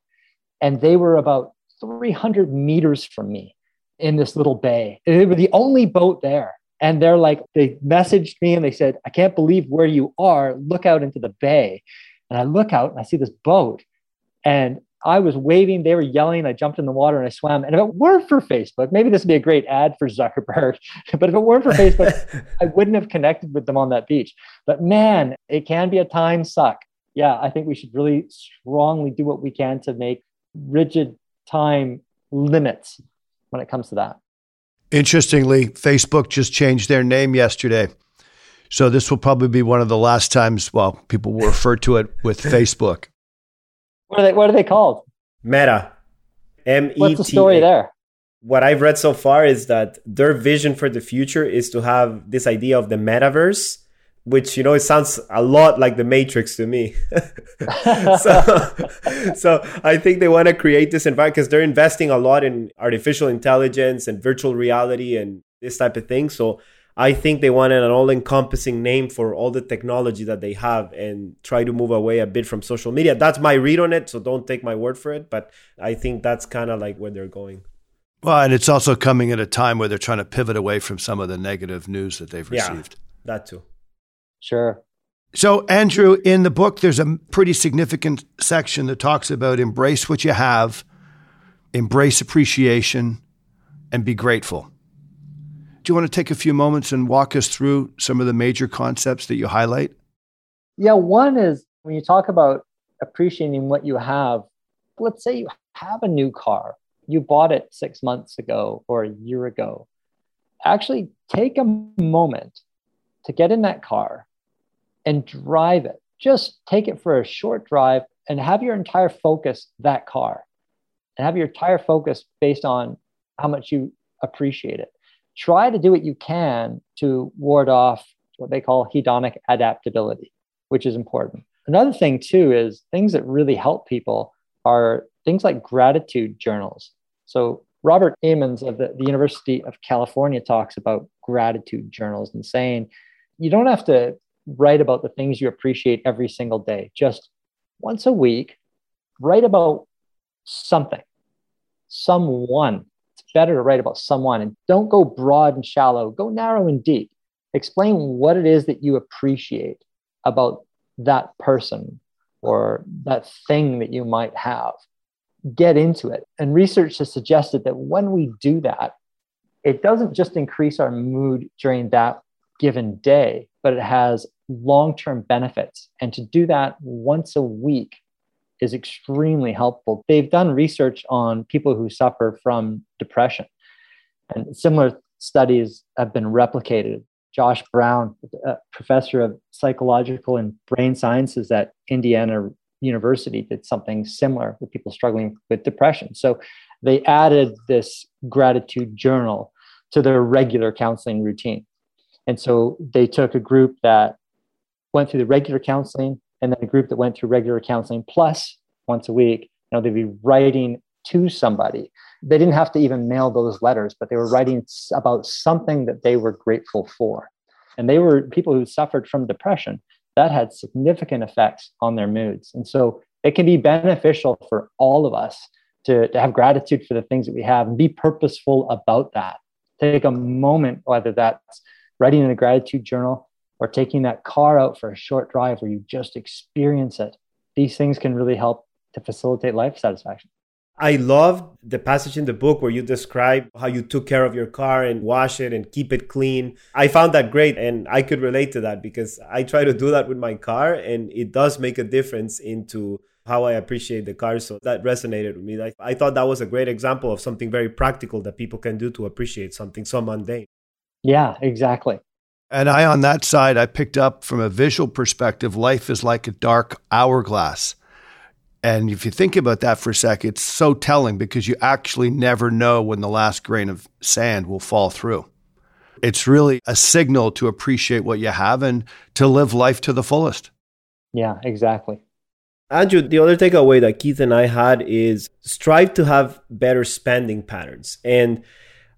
Speaker 3: And they were about 300 meters from me in this little bay. They were the only boat there. And they're like, they messaged me and they said, I can't believe where you are. Look out into the bay. And I look out and I see this boat. And I was waving, they were yelling. I jumped in the water and I swam. And if it weren't for Facebook, maybe this would be a great ad for Zuckerberg, but if it weren't for Facebook, I wouldn't have connected with them on that beach. But man, it can be a time suck. Yeah, I think we should really strongly do what we can to make rigid time limits when it comes to that.
Speaker 1: Interestingly, Facebook just changed their name yesterday. So this will probably be one of the last times, well, people will refer to it with Facebook.
Speaker 3: What are they? What are they called?
Speaker 2: Meta.
Speaker 3: M E T. What's the story there?
Speaker 2: what I've read so far is that their vision for the future is to have this idea of the metaverse, which you know it sounds a lot like the Matrix to me. so, so I think they want to create this environment because they're investing a lot in artificial intelligence and virtual reality and this type of thing. So I think they wanted an all-encompassing name for all the technology that they have and try to move away a bit from social media. That's my read on it, so don't take my word for it, but I think that's kind of like where they're going.
Speaker 1: Well, and it's also coming at a time where they're trying to pivot away from some of the negative news that they've received.
Speaker 2: Yeah, that too.
Speaker 3: Sure.
Speaker 1: So, Andrew, in the book, there's a pretty significant section that talks about embrace what you have, embrace appreciation, and be grateful. Do you want to take a few moments and walk us through some of the major concepts that you highlight?
Speaker 3: Yeah, one is when you talk about appreciating what you have, let's say you have a new car, you bought it six months ago or a year ago. Actually, take a moment to get in that car and drive it. Just take it for a short drive and have your entire focus that car and have your entire focus based on how much you appreciate it try to do what you can to ward off what they call hedonic adaptability, which is important. Another thing, too, is things that really help people are things like gratitude journals. So, Robert Emmons of the, the University of California talks about gratitude journals and saying you don't have to write about the things you appreciate every single day. Just once a week, write about something, someone better to write about someone and don't go broad and shallow, go narrow and deep. Explain what it is that you appreciate about that person or that thing that you might have. Get into it. And research has suggested that when we do that, it doesn't just increase our mood during that given day, but it has long term benefits. And to do that once a week is extremely helpful. They've done research on people who suffer from depression, and similar studies have been replicated. Josh Brown, professor of psychological and brain sciences at Indiana University, did something similar with people struggling with depression. So they added this gratitude journal to their regular counseling routine. And so they took a group that went through the regular counseling and then a group that went through regular counseling plus once a week you know they'd be writing to somebody. They didn't have to even mail those letters but they were writing about something that they were grateful for. And they were people who suffered from depression that had significant effects on their moods. And so it can be beneficial for all of us to, to have gratitude for the things that we have and be purposeful about that. Take a moment whether that's writing in a gratitude journal or taking that car out for a short drive where you just experience it. These things can really help to facilitate life satisfaction.
Speaker 2: I love the passage in the book where you describe how you took care of your car and wash it and keep it clean. I found that great and I could relate to that because I try to do that with my car and it does make a difference into how I appreciate the car. So that resonated with me. I thought that was a great example of something very practical that people can do to appreciate something so mundane.
Speaker 3: Yeah, exactly.
Speaker 1: And I, on that side, I picked up from a visual perspective, life is like a dark hourglass. And if you think about that for a sec, it's so telling because you actually never know when the last grain of sand will fall through. It's really a signal to appreciate what you have and to live life to the fullest.
Speaker 3: Yeah, exactly.
Speaker 2: Andrew, the other takeaway that Keith and I had is strive to have better spending patterns. And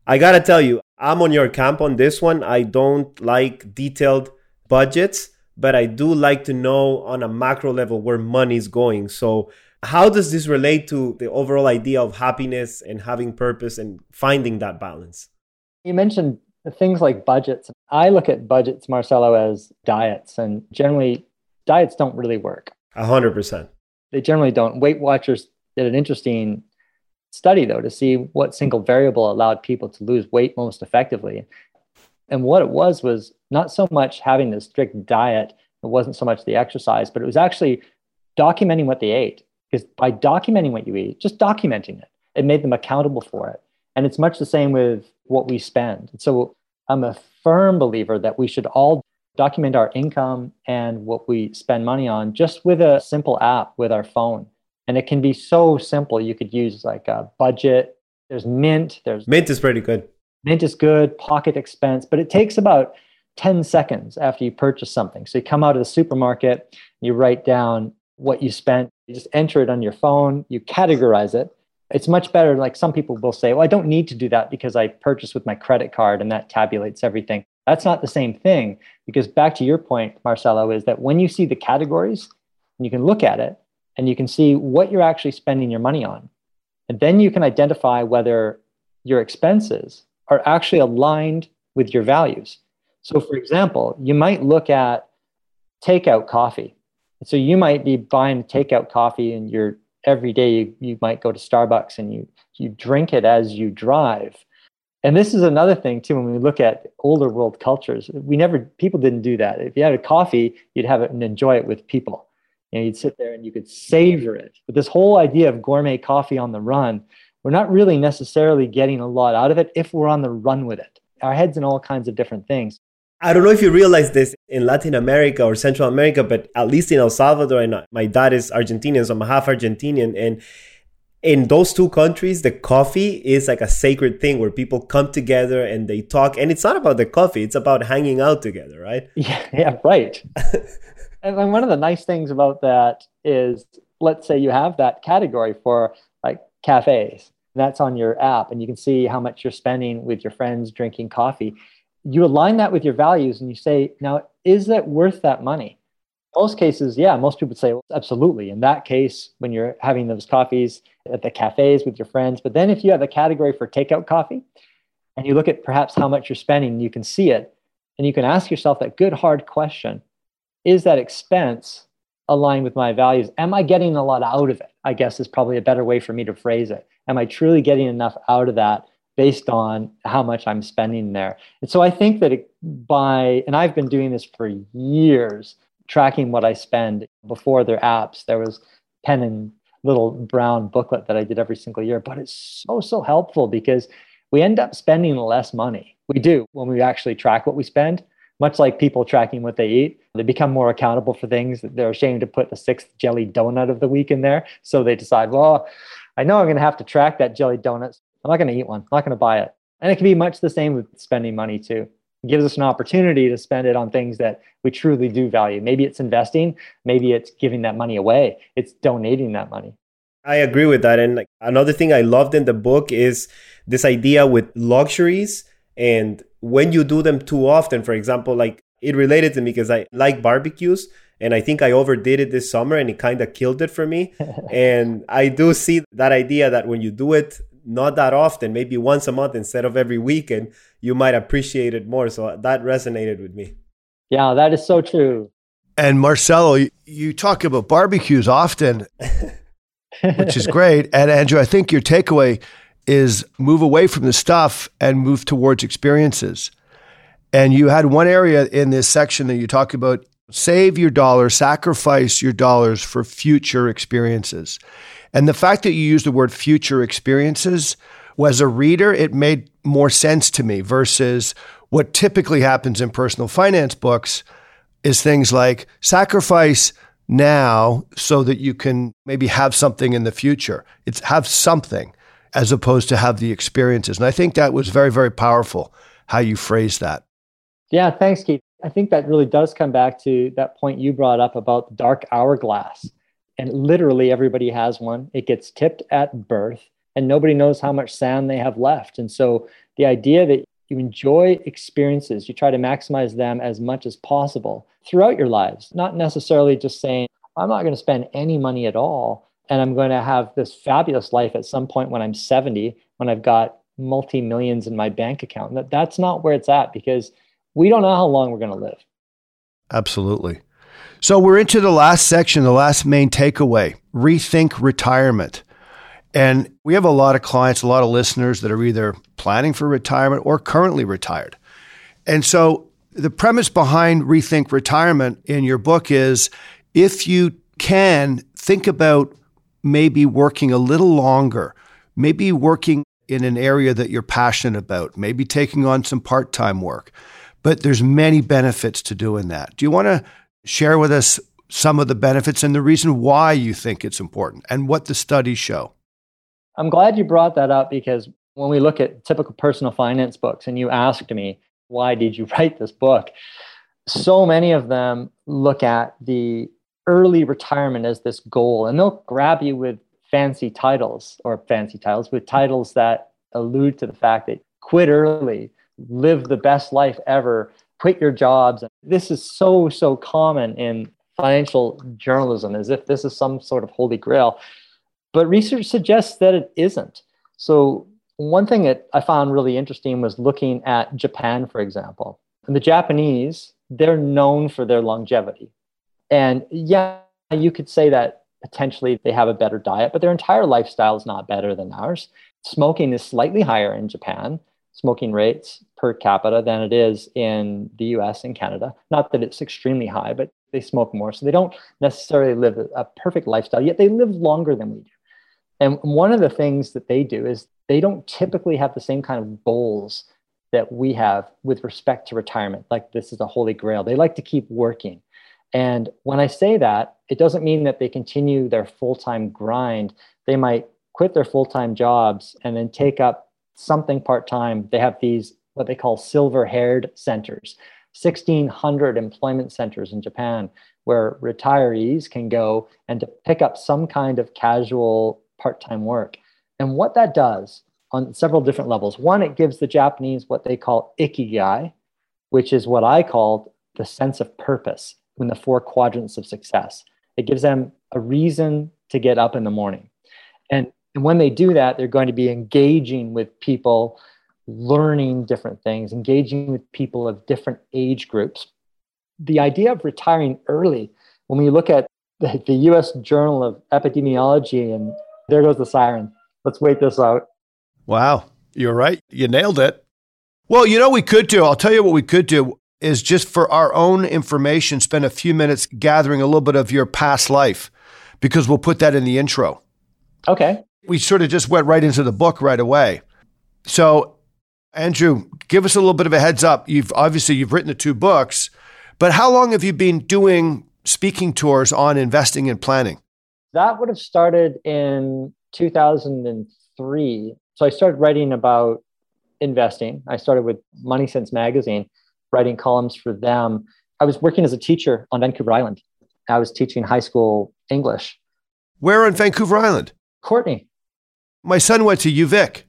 Speaker 2: I got to tell you, I'm on your camp on this one. I don't like detailed budgets, but I do like to know on a macro level where money's going. So, how does this relate to the overall idea of happiness and having purpose and finding that balance?
Speaker 3: You mentioned things like budgets. I look at budgets, Marcelo, as diets, and generally, diets don't really work.
Speaker 2: A hundred percent.
Speaker 3: They generally don't. Weight Watchers did an interesting study, though, to see what single variable allowed people to lose weight most effectively. And what it was was not so much having this strict diet, it wasn't so much the exercise, but it was actually documenting what they ate. Because by documenting what you eat, just documenting it, it made them accountable for it. And it's much the same with what we spend. So I'm a firm believer that we should all document our income and what we spend money on just with a simple app with our phone. And it can be so simple. You could use like a budget There's Mint. There's
Speaker 2: Mint is pretty good.
Speaker 3: Mint is good, pocket expense, but it takes about 10 seconds after you purchase something. So you come out of the supermarket, you write down what you spent, you just enter it on your phone, you categorize it. It's much better. Like some people will say, well, I don't need to do that because I purchased with my credit card and that tabulates everything. That's not the same thing because back to your point, Marcelo, is that when you see the categories and you can look at it and you can see what you're actually spending your money on, and then you can identify whether your expenses are actually aligned with your values. So, for example, you might look at takeout coffee. So, you might be buying takeout coffee and you're every day you, you might go to Starbucks and you, you drink it as you drive. And this is another thing too. When we look at older world cultures, we never people didn't do that. If you had a coffee, you'd have it and enjoy it with people. You know, you'd sit there and you could savor it. But this whole idea of gourmet coffee on the run, we're not really necessarily getting a lot out of it if we're on the run with it. Our head's in all kinds of different things.
Speaker 2: I don't know if you realize this in Latin America or Central America, but at least in El Salvador, and my dad is Argentinian, so I'm half Argentinian. And in those two countries, the coffee is like a sacred thing where people come together and they talk. And it's not about the coffee, it's about hanging out together, right?
Speaker 3: Yeah, yeah right. and one of the nice things about that is let's say you have that category for like cafes that's on your app and you can see how much you're spending with your friends drinking coffee. You align that with your values and you say now is that worth that money? Most cases yeah most people would say well, absolutely. In that case when you're having those coffees at the cafes with your friends but then if you have a category for takeout coffee and you look at perhaps how much you're spending you can see it and you can ask yourself that good hard question is that expense aligned with my values am i getting a lot out of it i guess is probably a better way for me to phrase it am I truly getting enough out of that based on how much I'm spending there? And so I think that it, by, and I've been doing this for years, tracking what I spend before their apps. There was pen and little brown booklet that I did every single year, but it's so, so helpful because we end up spending less money. We do when we actually track what we spend much like people tracking what they eat, they become more accountable for things. They're ashamed to put the sixth jelly donut of the week in there. So they decide, well, I know I'm going to have to track that jelly donuts. I'm not going to eat one. I'm not going to buy it. And it can be much the same with spending money too. It gives us an opportunity to spend it on things that we truly do value. Maybe it's investing, maybe it's giving that money away, it's donating that money.
Speaker 2: I agree with that. And another thing I loved in the book is this idea with luxuries and when you do them too often, for example, like it related to me because I like barbecues and I think I overdid it this summer and it kind of killed it for me. and I do see that idea that when you do it not that often, maybe once a month instead of every weekend, you might appreciate it more. So that resonated with me.
Speaker 3: Yeah, that is so true.
Speaker 1: And Marcelo, you talk about barbecues often, which is great. And Andrew, I think your takeaway is move away from the stuff and move towards experiences. And you had one area in this section that you talk about save your dollars, sacrifice your dollars for future experiences. And the fact that you use the word future experiences, was a reader, it made more sense to me versus what typically happens in personal finance books is things like sacrifice now so that you can maybe have something in the future. It's have something as opposed to have the experiences. And I think that was very, very powerful how you phrased that.
Speaker 3: Yeah, thanks, Keith. I think that really does come back to that point you brought up about the dark hourglass. And literally everybody has one. It gets tipped at birth, and nobody knows how much sand they have left. And so the idea that you enjoy experiences, you try to maximize them as much as possible throughout your lives, not necessarily just saying, I'm not going to spend any money at all. And I'm going to have this fabulous life at some point when I'm 70, when I've got multi millions in my bank account. That, that's not where it's at because we don't know how long we're going to live.
Speaker 1: Absolutely. So we're into the last section, the last main takeaway rethink retirement. And we have a lot of clients, a lot of listeners that are either planning for retirement or currently retired. And so the premise behind Rethink Retirement in your book is if you can think about maybe working a little longer, maybe working in an area that you're passionate about, maybe taking on some part time work, but there's many benefits to doing that. Do you want to share with us some of the benefits and the reason why you think it's important and what the studies show?
Speaker 3: I'm glad you brought that up because When we look at typical personal finance books, and you asked me, why did you write this book? So many of them look at the early retirement as this goal, and they'll grab you with fancy titles or fancy titles with titles that allude to the fact that quit early, live the best life ever, quit your jobs. This is so, so common in financial journalism as if this is some sort of holy grail. But research suggests that it isn't. So, one thing that I found really interesting was looking at Japan, for example. And the Japanese, they're known for their longevity. And yeah, you could say that potentially they have a better diet, but their entire lifestyle is not better than ours. Smoking is slightly higher in Japan, smoking rates per capita than it is in the US and Canada. Not that it's extremely high, but they smoke more. So they don't necessarily live a perfect lifestyle, yet they live longer than we do. And one of the things that they do is they don't typically have the same kind of goals that we have with respect to retirement. Like this is a holy grail. They like to keep working. And when I say that, it doesn't mean that they continue their full time grind. They might quit their full time jobs and then take up something part time. They have these, what they call silver haired centers, 1,600 employment centers in Japan where retirees can go and to pick up some kind of casual part time work. And what that does on several different levels one, it gives the Japanese what they call ikigai, which is what I called the sense of purpose in the four quadrants of success. It gives them a reason to get up in the morning. And, and when they do that, they're going to be engaging with people, learning different things, engaging with people of different age groups. The idea of retiring early, when we look at the, the US Journal of Epidemiology, and there goes the siren. Let's wait this out.
Speaker 1: Wow. You're right. You nailed it. Well, you know, we could do, I'll tell you what we could do is just for our own information, spend a few minutes gathering a little bit of your past life because we'll put that in the intro.
Speaker 3: Okay.
Speaker 1: We sort of just went right into the book right away. So, Andrew, give us a little bit of a heads up. You've obviously you've written the two books, but how long have you been doing speaking tours on investing and planning?
Speaker 3: That would have started in 2003. So I started writing about investing. I started with MoneySense magazine writing columns for them. I was working as a teacher on Vancouver Island. I was teaching high school English.
Speaker 1: Where on Vancouver Island?
Speaker 3: Courtenay.
Speaker 1: My son went to UVic.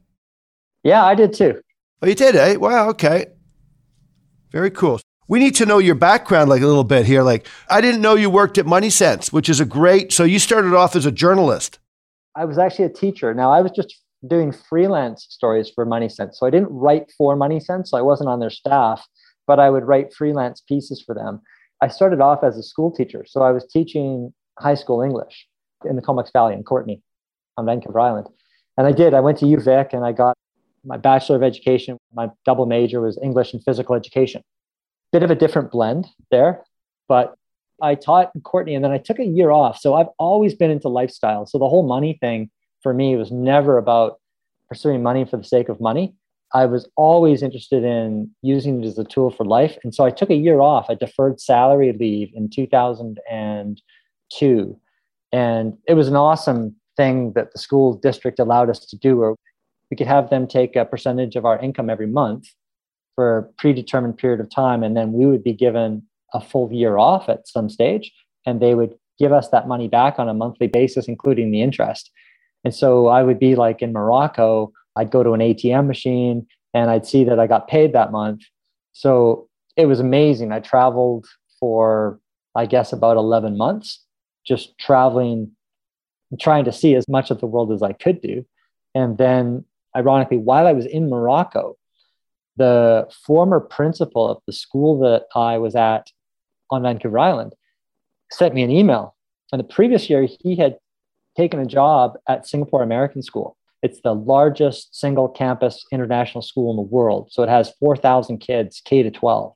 Speaker 3: Yeah, I did too.
Speaker 1: Oh, you did, eh? Wow, okay. Very cool. We need to know your background like a little bit here. Like, I didn't know you worked at MoneySense, which is a great. So you started off as a journalist.
Speaker 3: I was actually a teacher. Now I was just doing freelance stories for MoneySense. So I didn't write for MoneySense. So I wasn't on their staff but I would write freelance pieces for them. I started off as a school teacher. So I was teaching high school English in the Comox Valley in Courtenay on Vancouver Island. And I did. I went to UVic and I got my Bachelor of Education. My double major was English and physical education. Bit of a different blend there, but I taught in Courtenay and then I took a year off. So I've always been into lifestyle. So the whole money thing for me was never about pursuing money for the sake of money. I was always interested in using it as a tool for life. And so I took a year off, a deferred salary leave in 2002. And it was an awesome thing that the school district allowed us to do, where we could have them take a percentage of our income every month for a predetermined period of time. And then we would be given a full year off at some stage, and they would give us that money back on a monthly basis, including the interest. And so I would be like in Morocco I'd go to an ATM machine and I'd see that I got paid that month. So it was amazing. I traveled for, I guess, about 11 months, just traveling, trying to see as much of the world as I could do. And then, ironically, while I was in Morocco, the former principal of the school that I was at on Vancouver Island sent me an email. And the previous year, he had taken a job at Singapore American School. It's the largest single campus international school in the world. So it has 4,000 kids, K to 12.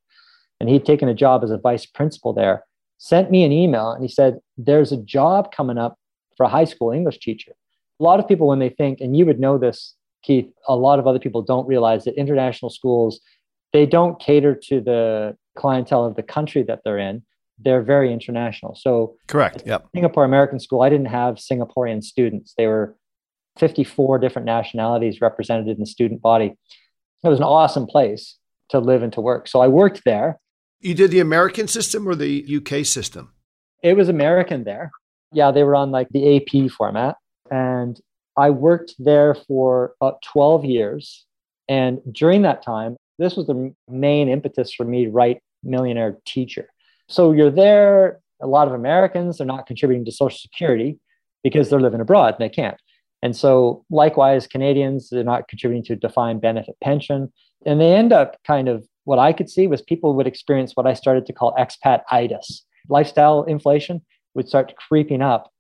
Speaker 3: And he'd taken a job as a vice principal there, sent me an email, and he said, There's a job coming up for a high school English teacher. A lot of people, when they think, and you would know this, Keith, a lot of other people don't realize that international schools, they don't cater to the clientele of the country that they're in. They're very international. So,
Speaker 1: correct. Yep.
Speaker 3: Singapore American School, I didn't have Singaporean students. They were 54 different nationalities represented in the student body. It was an awesome place to live and to work. So I worked there.
Speaker 1: You did the American system or the UK system?
Speaker 3: It was American there. Yeah, they were on like the AP format. And I worked there for about 12 years. And during that time, this was the main impetus for me to write Millionaire Teacher. So you're there, a lot of Americans are not contributing to Social Security because they're living abroad and they can't. And so, likewise, Canadians, they're not contributing to defined benefit pension. And they end up kind of what I could see was people would experience what I started to call expat itis. Lifestyle inflation would start creeping up.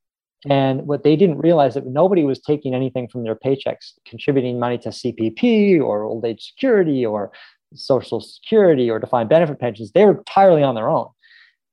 Speaker 3: And what they didn't realize that nobody was taking anything from their paychecks, contributing money to CPP or old age security or social security or defined benefit pensions. They were entirely on their own.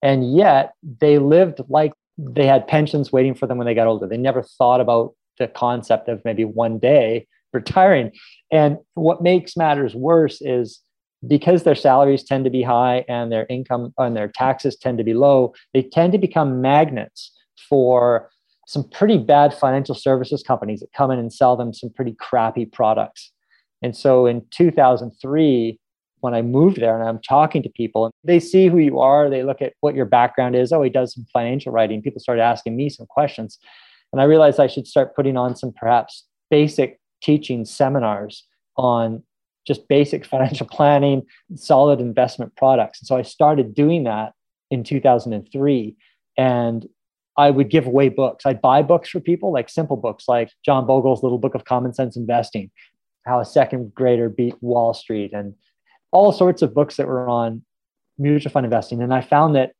Speaker 3: And yet they lived like they had pensions waiting for them when they got older. They never thought about the concept of maybe one day retiring. And what makes matters worse is because their salaries tend to be high and their income and their taxes tend to be low, they tend to become magnets for some pretty bad financial services companies that come in and sell them some pretty crappy products. And so in 2003, when I moved there and I'm talking to people, they see who you are, they look at what your background is. Oh, he does some financial writing. People started asking me some questions. And I realized I should start putting on some perhaps basic teaching seminars on just basic financial planning, solid investment products. And so I started doing that in 2003. And I would give away books. I'd buy books for people, like simple books, like John Bogle's Little Book of Common Sense Investing, How a Second Grader Beat Wall Street, and all sorts of books that were on mutual fund investing. And I found that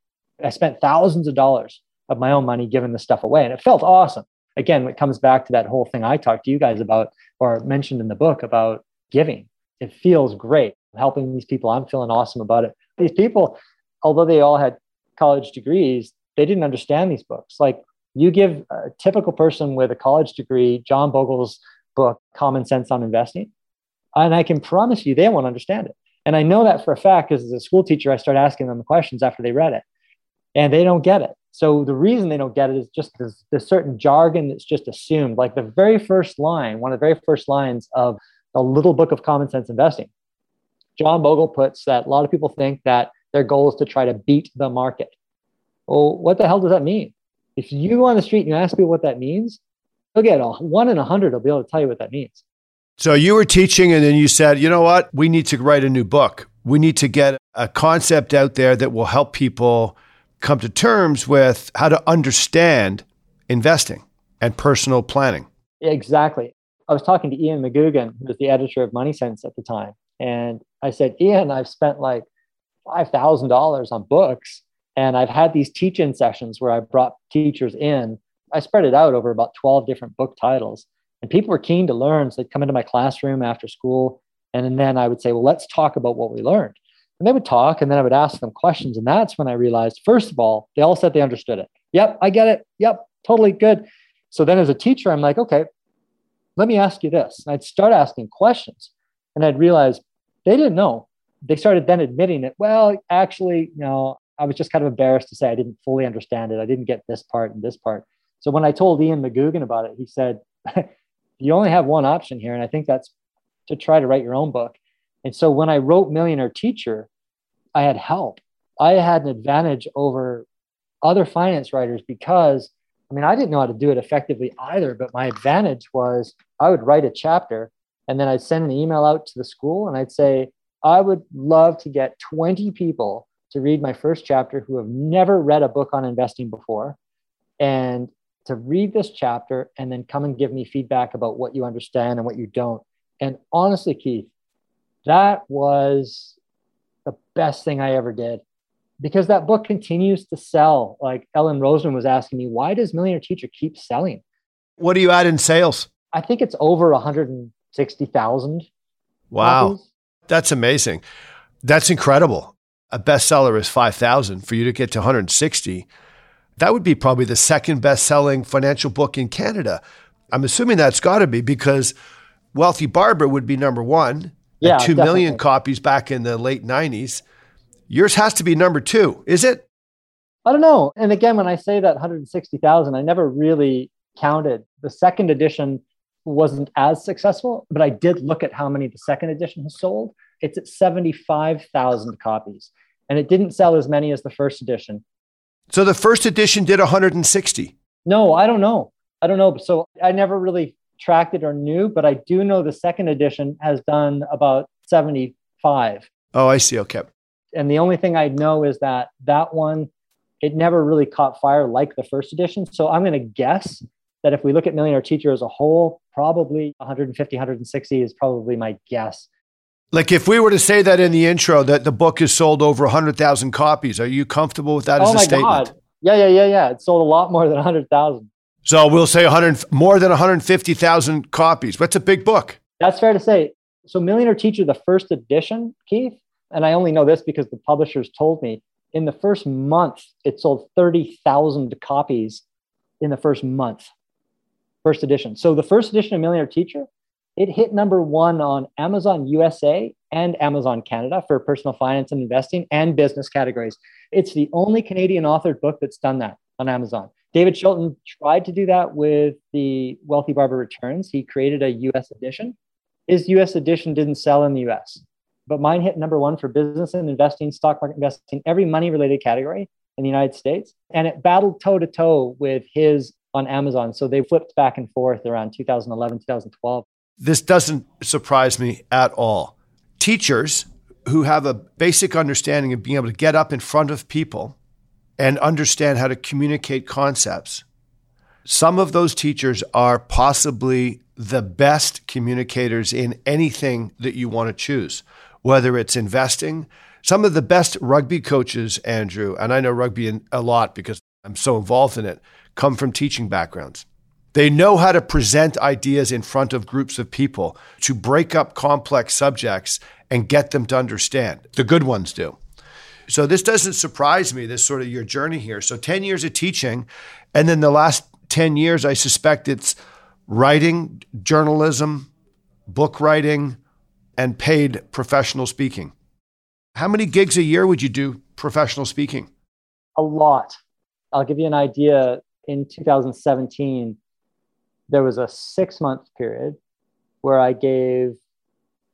Speaker 3: I spent thousands of dollars of my own money giving this stuff away. And it felt awesome. Again, it comes back to that whole thing I talked to you guys about or mentioned in the book about giving. It feels great helping these people. I'm feeling awesome about it. These people, although they all had college degrees, they didn't understand these books. Like you give a typical person with a college degree John Bogle's book, Common Sense on Investing, and I can promise you they won't understand it. And I know that for a fact because as a school teacher, I start asking them the questions after they read it, and they don't get it. So the reason they don't get it is just there's, there's certain jargon that's just assumed. Like the very first line, one of the very first lines of the little book of common sense investing, John Bogle puts that a lot of people think that their goal is to try to beat the market. Well, what the hell does that mean? If you go on the street and you ask people what that means, you'll get one in a hundred will be able to tell you what that means.
Speaker 1: So you were teaching, and then you said, you know what? We need to write a new book. We need to get a concept out there that will help people come to terms with how to understand investing and personal planning.
Speaker 3: Exactly. I was talking to Ian McGugan, who was the editor of MoneySense at the time. And I said, Ian, I've spent like $5,000 on books. And I've had these teach in sessions where I brought teachers in. I spread it out over about 12 different book titles. And people were keen to learn. So they'd come into my classroom after school. And then I would say, well, let's talk about what we learned. And they would talk, and then I would ask them questions. And that's when I realized, first of all, they all said they understood it. Yep, I get it. Yep, totally good. So then as a teacher, I'm like, okay, let me ask you this. And I'd start asking questions, and I'd realize they didn't know. They started then admitting it. Well, actually, you know, I was just kind of embarrassed to say I didn't fully understand it. I didn't get this part and this part. So when I told Ian McGugan about it, he said, you only have one option here. And I think that's to try to write your own book. And so when I wrote Millionaire Teacher, I had help. I had an advantage over other finance writers because I mean, I didn't know how to do it effectively either, but my advantage was I would write a chapter and then I'd send an email out to the school and I'd say, I would love to get 20 people to read my first chapter who have never read a book on investing before and to read this chapter and then come and give me feedback about what you understand and what you don't. And honestly, Keith, that was the best thing I ever did because that book continues to sell. Like Ellen Roseman was asking me, why does Millionaire Teacher keep selling?
Speaker 1: What do you add in sales?
Speaker 3: I think it's over 160,000.
Speaker 1: Wow. Copies. That's amazing. That's incredible. A bestseller is 5,000 for you to get to 160. That would be probably the second best selling financial book in Canada. I'm assuming that's got to be because Wealthy Barber would be number one yeah, two definitely. million copies back in the late 90s. Yours has to be number two, is it?
Speaker 3: I don't know. And again, when I say that 160,000, I never really counted. The second edition wasn't as successful, but I did look at how many the second edition has sold. It's at 75,000 copies, and it didn't sell as many as the first edition.
Speaker 1: So the first edition did 160.
Speaker 3: No, I don't know. I don't know. So I never really tracked it or knew, but I do know the second edition has done about 75.
Speaker 1: Oh, I see. Okay.
Speaker 3: And the only thing I know is that that one, it never really caught fire like the first edition. So I'm going to guess that if we look at Millionaire Teacher as a whole, probably 150, 160 is probably my guess.
Speaker 1: Like if we were to say that in the intro that the book has sold over 100,000 copies, are you comfortable with that
Speaker 3: oh
Speaker 1: as a
Speaker 3: my
Speaker 1: statement?
Speaker 3: God. Yeah, yeah, yeah, yeah. It sold a lot more than 100,000.
Speaker 1: So we'll say 100 more than 150,000 copies. That's a big book.
Speaker 3: That's fair to say. So Millionaire Teacher, the first edition, Keith, and I only know this because the publishers told me in the first month, it sold 30,000 copies in the first month, first edition. So the first edition of Millionaire Teacher, it hit number one on Amazon USA and Amazon Canada for personal finance and investing and business categories. It's the only Canadian authored book that's done that on Amazon. David Chilton tried to do that with the Wealthy Barber Returns. He created a US edition. His US edition didn't sell in the US but mine hit number one for business and investing, stock market investing, every money related category in the United States. And it battled toe to toe with his on Amazon. So they flipped back and forth around 2011, 2012.
Speaker 1: This doesn't surprise me at all. Teachers who have a basic understanding of being able to get up in front of people and understand how to communicate concepts. Some of those teachers are possibly the best communicators in anything that you want to choose whether it's investing. Some of the best rugby coaches, Andrew, and I know rugby a lot because I'm so involved in it, come from teaching backgrounds. They know how to present ideas in front of groups of people to break up complex subjects and get them to understand. The good ones do. So this doesn't surprise me, this sort of your journey here. So 10 years of teaching, and then the last 10 years, I suspect it's writing, journalism, book writing, and paid professional speaking. How many gigs a year would you do professional speaking?
Speaker 3: A lot. I'll give you an idea. In 2017, there was a six month period where I gave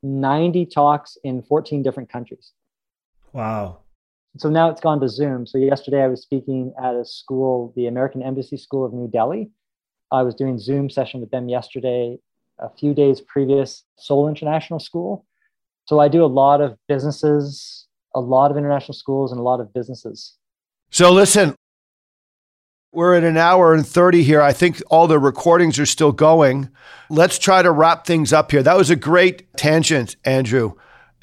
Speaker 3: 90 talks in 14 different countries.
Speaker 2: Wow.
Speaker 3: So now it's gone to Zoom. So yesterday I was speaking at a school, the American Embassy School of New Delhi. I was doing Zoom session with them yesterday a few days previous Seoul International School. So I do a lot of businesses, a lot of international schools, and a lot of businesses.
Speaker 1: So listen, we're at an hour and 30 here. I think all the recordings are still going. Let's try to wrap things up here. That was a great tangent, Andrew.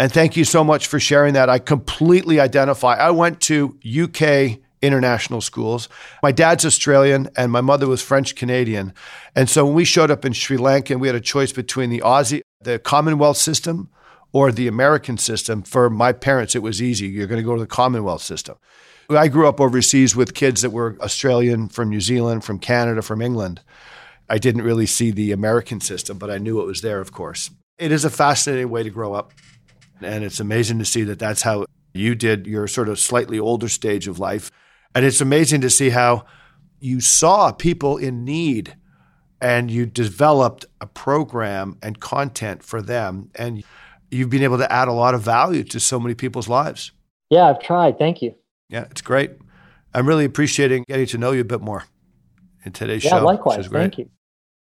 Speaker 1: And thank you so much for sharing that. I completely identify. I went to UK international schools. My dad's Australian and my mother was French Canadian. And so when we showed up in Sri Lanka, we had a choice between the Aussie, the Commonwealth system or the American system. For my parents, it was easy. You're going to go to the Commonwealth system. I grew up overseas with kids that were Australian, from New Zealand, from Canada, from England. I didn't really see the American system, but I knew it was there, of course. It is a fascinating way to grow up. And it's amazing to see that that's how you did your sort of slightly older stage of life. And it's amazing to see how you saw people in need and you developed a program and content for them. And you've been able to add a lot of value to so many people's lives.
Speaker 3: Yeah, I've tried. Thank you.
Speaker 1: Yeah, it's great. I'm really appreciating getting to know you a bit more in today's
Speaker 3: yeah,
Speaker 1: show.
Speaker 3: Yeah, likewise. Thank you.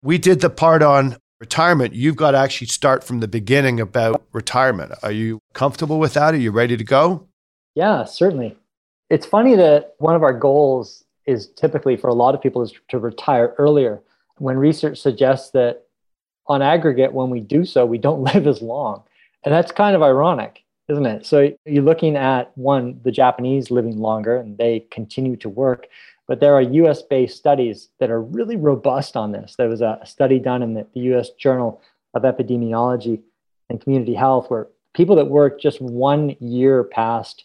Speaker 1: We did the part on retirement. You've got to actually start from the beginning about retirement. Are you comfortable with that? Are you ready to go?
Speaker 3: Yeah, certainly. It's funny that one of our goals is typically for a lot of people is to retire earlier when research suggests that on aggregate when we do so we don't live as long and that's kind of ironic isn't it so you're looking at one the japanese living longer and they continue to work but there are us based studies that are really robust on this there was a study done in the, us journal of epidemiology and community health where people that worked just one year past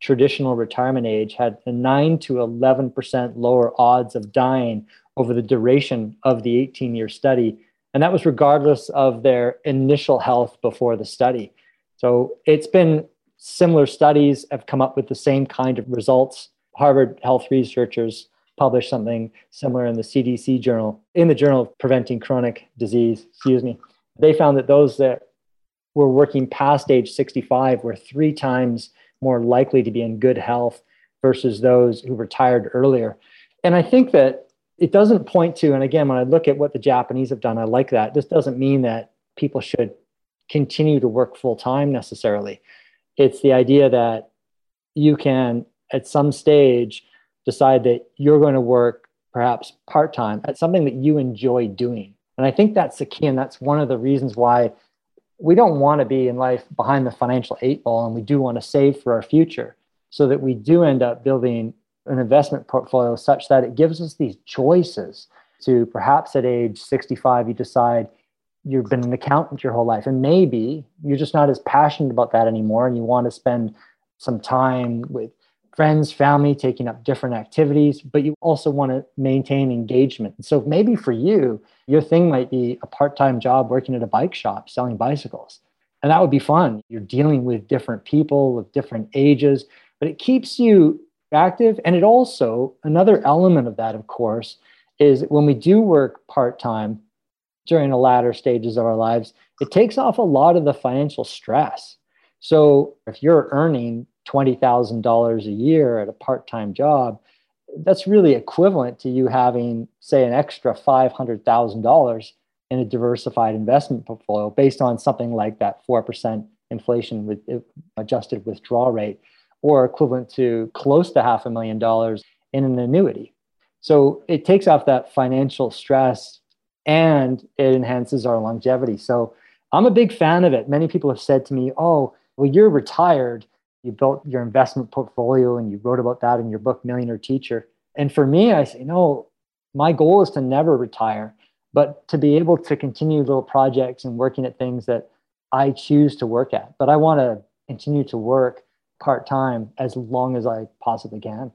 Speaker 3: traditional retirement age had a 9 to 11% lower odds of dying over the duration of the 18 year study. And that was regardless of their initial health before the study. So it's been similar studies have come up with the same kind of results. Harvard health researchers published something similar in the CDC journal, in the Journal of Preventing Chronic Disease, excuse me. They found that those that were working past age 65 were three times more likely to be in good health versus those who retired earlier. And I think that it doesn't point to, and again, when I look at what the Japanese have done, I like that. This doesn't mean that people should continue to work full time necessarily. It's the idea that you can, at some stage, decide that you're going to work perhaps part time at something that you enjoy doing. And I think that's the key. And that's one of the reasons why we don't want to be in life behind the financial eight ball and we do want to save for our future so that we do end up building an investment portfolio such that it gives us these choices to perhaps at age 65 you decide you've been an accountant your whole life and maybe you're just not as passionate about that anymore and you want to spend some time with friends family taking up different activities but you also want to maintain engagement. So maybe for you your thing might be a part-time job working at a bike shop selling bicycles and that would be fun. You're dealing with different people of different ages but it keeps you active. And it also another element of that of course is when we do work part-time during the latter stages of our lives, it takes off a lot of the financial stress. So if you're earning $20,000 a year at a part time job, that's really equivalent to you having, say, an extra $500,000 in a diversified investment portfolio based on something like that 4% inflation with adjusted withdrawal rate, or equivalent to close to half a million dollars in an annuity. So it takes off that financial stress and it enhances our longevity. So I'm a big fan of it. Many people have said to me, Oh, well, you're retired. You built your investment portfolio and you wrote about that in your book, Millionaire Teacher. And for me, I say, No, my goal is to never retire, but to be able to continue little projects and working at things that I choose to work at. But I want to continue to work part time as long as I possibly can.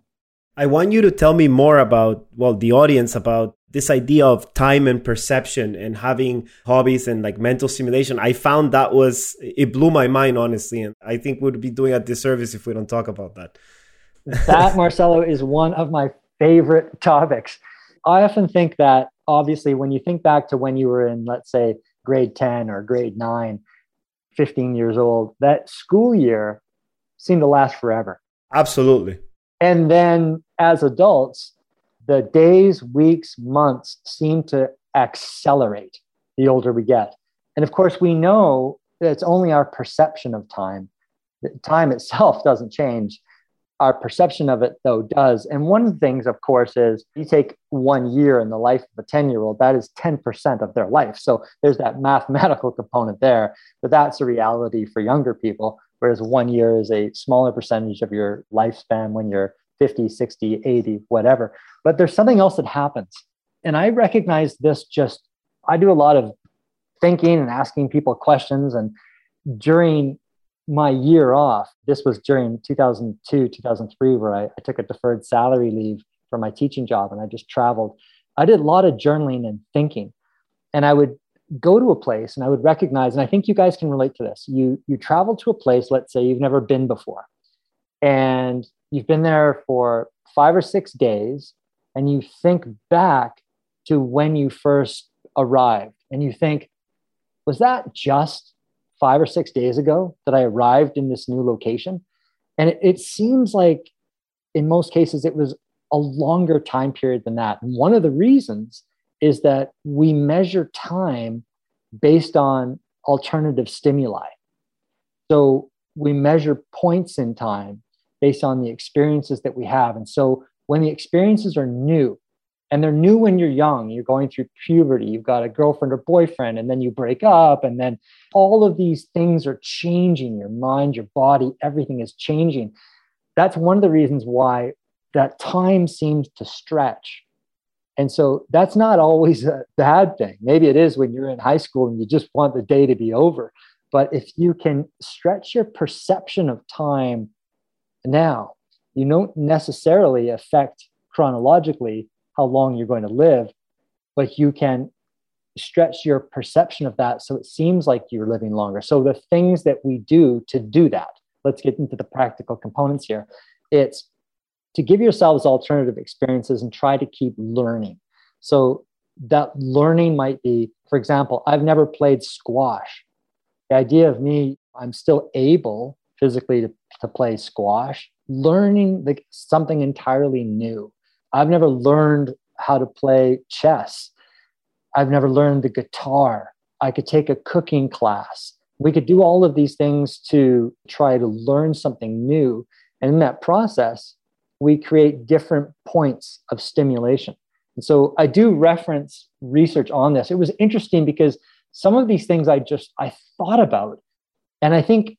Speaker 2: I want you to tell me more about, well, the audience about this idea of time and perception and having hobbies and like mental stimulation. I found that was, it blew my mind, honestly. And I think we'd be doing a disservice if we don't talk about that.
Speaker 3: that, Marcelo, is one of my favorite topics. I often think that, obviously, when you think back to when you were in, let's say, grade 10 or grade 9, 15 years old, that school year seemed to last forever.
Speaker 2: Absolutely.
Speaker 3: And then as adults, the days, weeks, months seem to accelerate the older we get. And of course, we know that it's only our perception of time. Time itself doesn't change. Our perception of it, though, does. And one of the things, of course, is you take one year in the life of a 10 year old, that is 10% of their life. So there's that mathematical component there. But that's a reality for younger people, whereas one year is a smaller percentage of your lifespan when you're 50, 60, 80, whatever. But there's something else that happens. And I recognize this just, I do a lot of thinking and asking people questions. And during my year off, this was during 2002, 2003, where I, I took a deferred salary leave for my teaching job and I just traveled. I did a lot of journaling and thinking. And I would go to a place and I would recognize, and I think you guys can relate to this. You you travel to a place, let's say you've never been before, and you've been there for five or six days and you think back to when you first arrived and you think, was that just five or six days ago that I arrived in this new location? And it, it seems like in most cases it was a longer time period than that. And one of the reasons is that we measure time based on alternative stimuli. So we measure points in time based on the experiences that we have. And so when the experiences are new, and they're new when you're young, you're going through puberty, you've got a girlfriend or boyfriend, and then you break up, and then all of these things are changing your mind, your body, everything is changing. That's one of the reasons why that time seems to stretch. And so that's not always a bad thing. Maybe it is when you're in high school and you just want the day to be over. But if you can stretch your perception of time now, you don't necessarily affect chronologically how long you're going to live, but you can stretch your perception of that so it seems like you're living longer. So the things that we do to do that, let's get into the practical components here. It's to give yourselves alternative experiences and try to keep learning. So that learning might be, for example, I've never played squash. The idea of me, I'm still able physically to, to play squash, learning the, something entirely new. I've never learned how to play chess. I've never learned the guitar. I could take a cooking class. We could do all of these things to try to learn something new. And in that process, we create different points of stimulation. And so I do reference research on this. It was interesting because some of these things I just I thought about and I think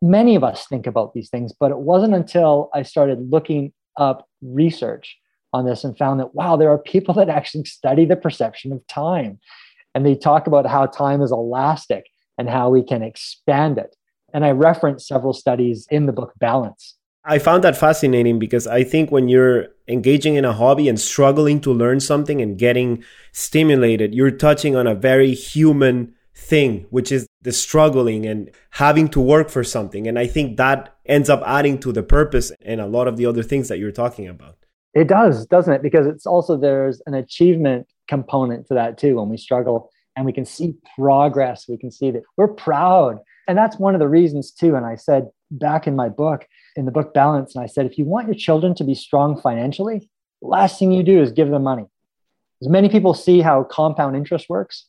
Speaker 3: many of us think about these things, but it wasn't until I started looking up research on this and found that wow, there are people that actually study the perception of time. And they talk about how time is elastic and how we can expand it. And I reference several studies in the book Balance
Speaker 2: I found that fascinating because I think when you're engaging in a hobby and struggling to learn something and getting stimulated, you're touching on a very human thing, which is the struggling and having to work for something. And I think that ends up adding to the purpose and a lot of the other things that you're talking about.
Speaker 3: It does, doesn't it? Because it's also there's an achievement component to that too. When we struggle and we can see progress, we can see that we're proud. And that's one of the reasons too. And I said back in my book, in the book Balance, and I said, if you want your children to be strong financially, last thing you do is give them money. As many people see how compound interest works.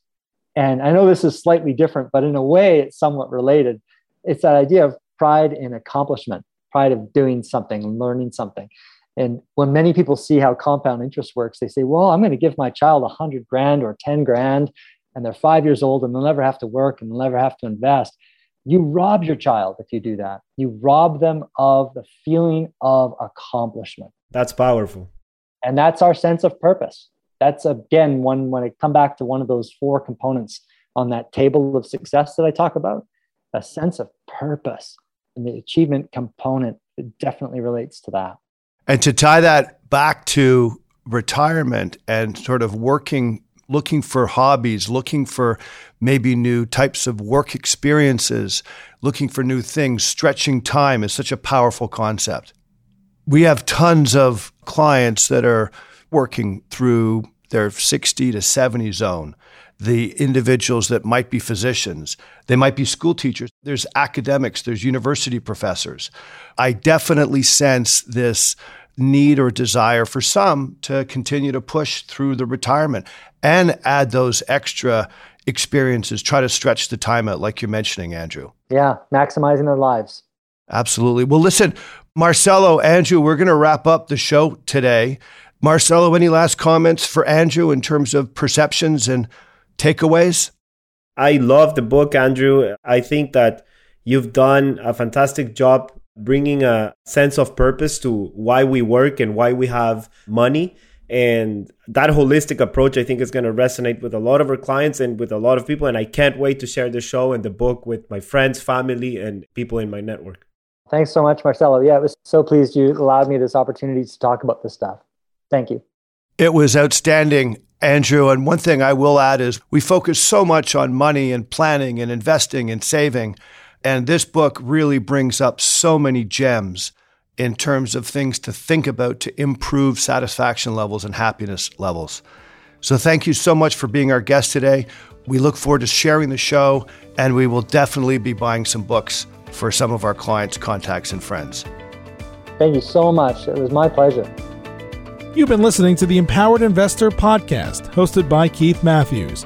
Speaker 3: And I know this is slightly different, but in a way, it's somewhat related. It's that idea of pride in accomplishment, pride of doing something, learning something. And when many people see how compound interest works, they say, well, I'm going to give my child a hundred grand or 10 grand, and they're five years old and they'll never have to work and they'll never have to invest. You rob your child if you do that. You rob them of the feeling of accomplishment.
Speaker 2: That's powerful.
Speaker 3: And that's our sense of purpose. That's again one when I come back to one of those four components on that table of success that I talk about, a sense of purpose and the achievement component it definitely relates to that.
Speaker 1: And to tie that back to retirement and sort of working looking for hobbies, looking for maybe new types of work experiences, looking for new things, stretching time is such a powerful concept. We have tons of clients that are working through their 60 to 70 zone. The individuals that might be physicians, they might be school teachers, there's academics, there's university professors. I definitely sense this need or desire for some to continue to push through the retirement and add those extra experiences, try to stretch the time out, like you're mentioning, Andrew.
Speaker 3: Yeah, maximizing their lives.
Speaker 1: Absolutely. Well, listen, Marcelo, Andrew, we're going to wrap up the show today. Marcelo, any last comments for Andrew in terms of perceptions and takeaways?
Speaker 2: I love the book, Andrew. I think that you've done a fantastic job bringing a sense of purpose to why we work and why we have money. And that holistic approach, I think, is going to resonate with a lot of our clients and with a lot of people. And I can't wait to share the show and the book with my friends, family, and people in my network.
Speaker 3: Thanks so much, Marcelo. Yeah, I was so pleased you allowed me this opportunity to talk about this stuff. Thank you.
Speaker 1: It was outstanding, Andrew. And one thing I will add is we focus so much on money and planning and investing and saving. And this book really brings up so many gems in terms of things to think about to improve satisfaction levels and happiness levels. So, thank you so much for being our guest today. We look forward to sharing the show, and we will definitely be buying some books for some of our clients, contacts, and friends.
Speaker 3: Thank you so much. It was my pleasure.
Speaker 4: You've been listening to the Empowered Investor Podcast, hosted by Keith Matthews.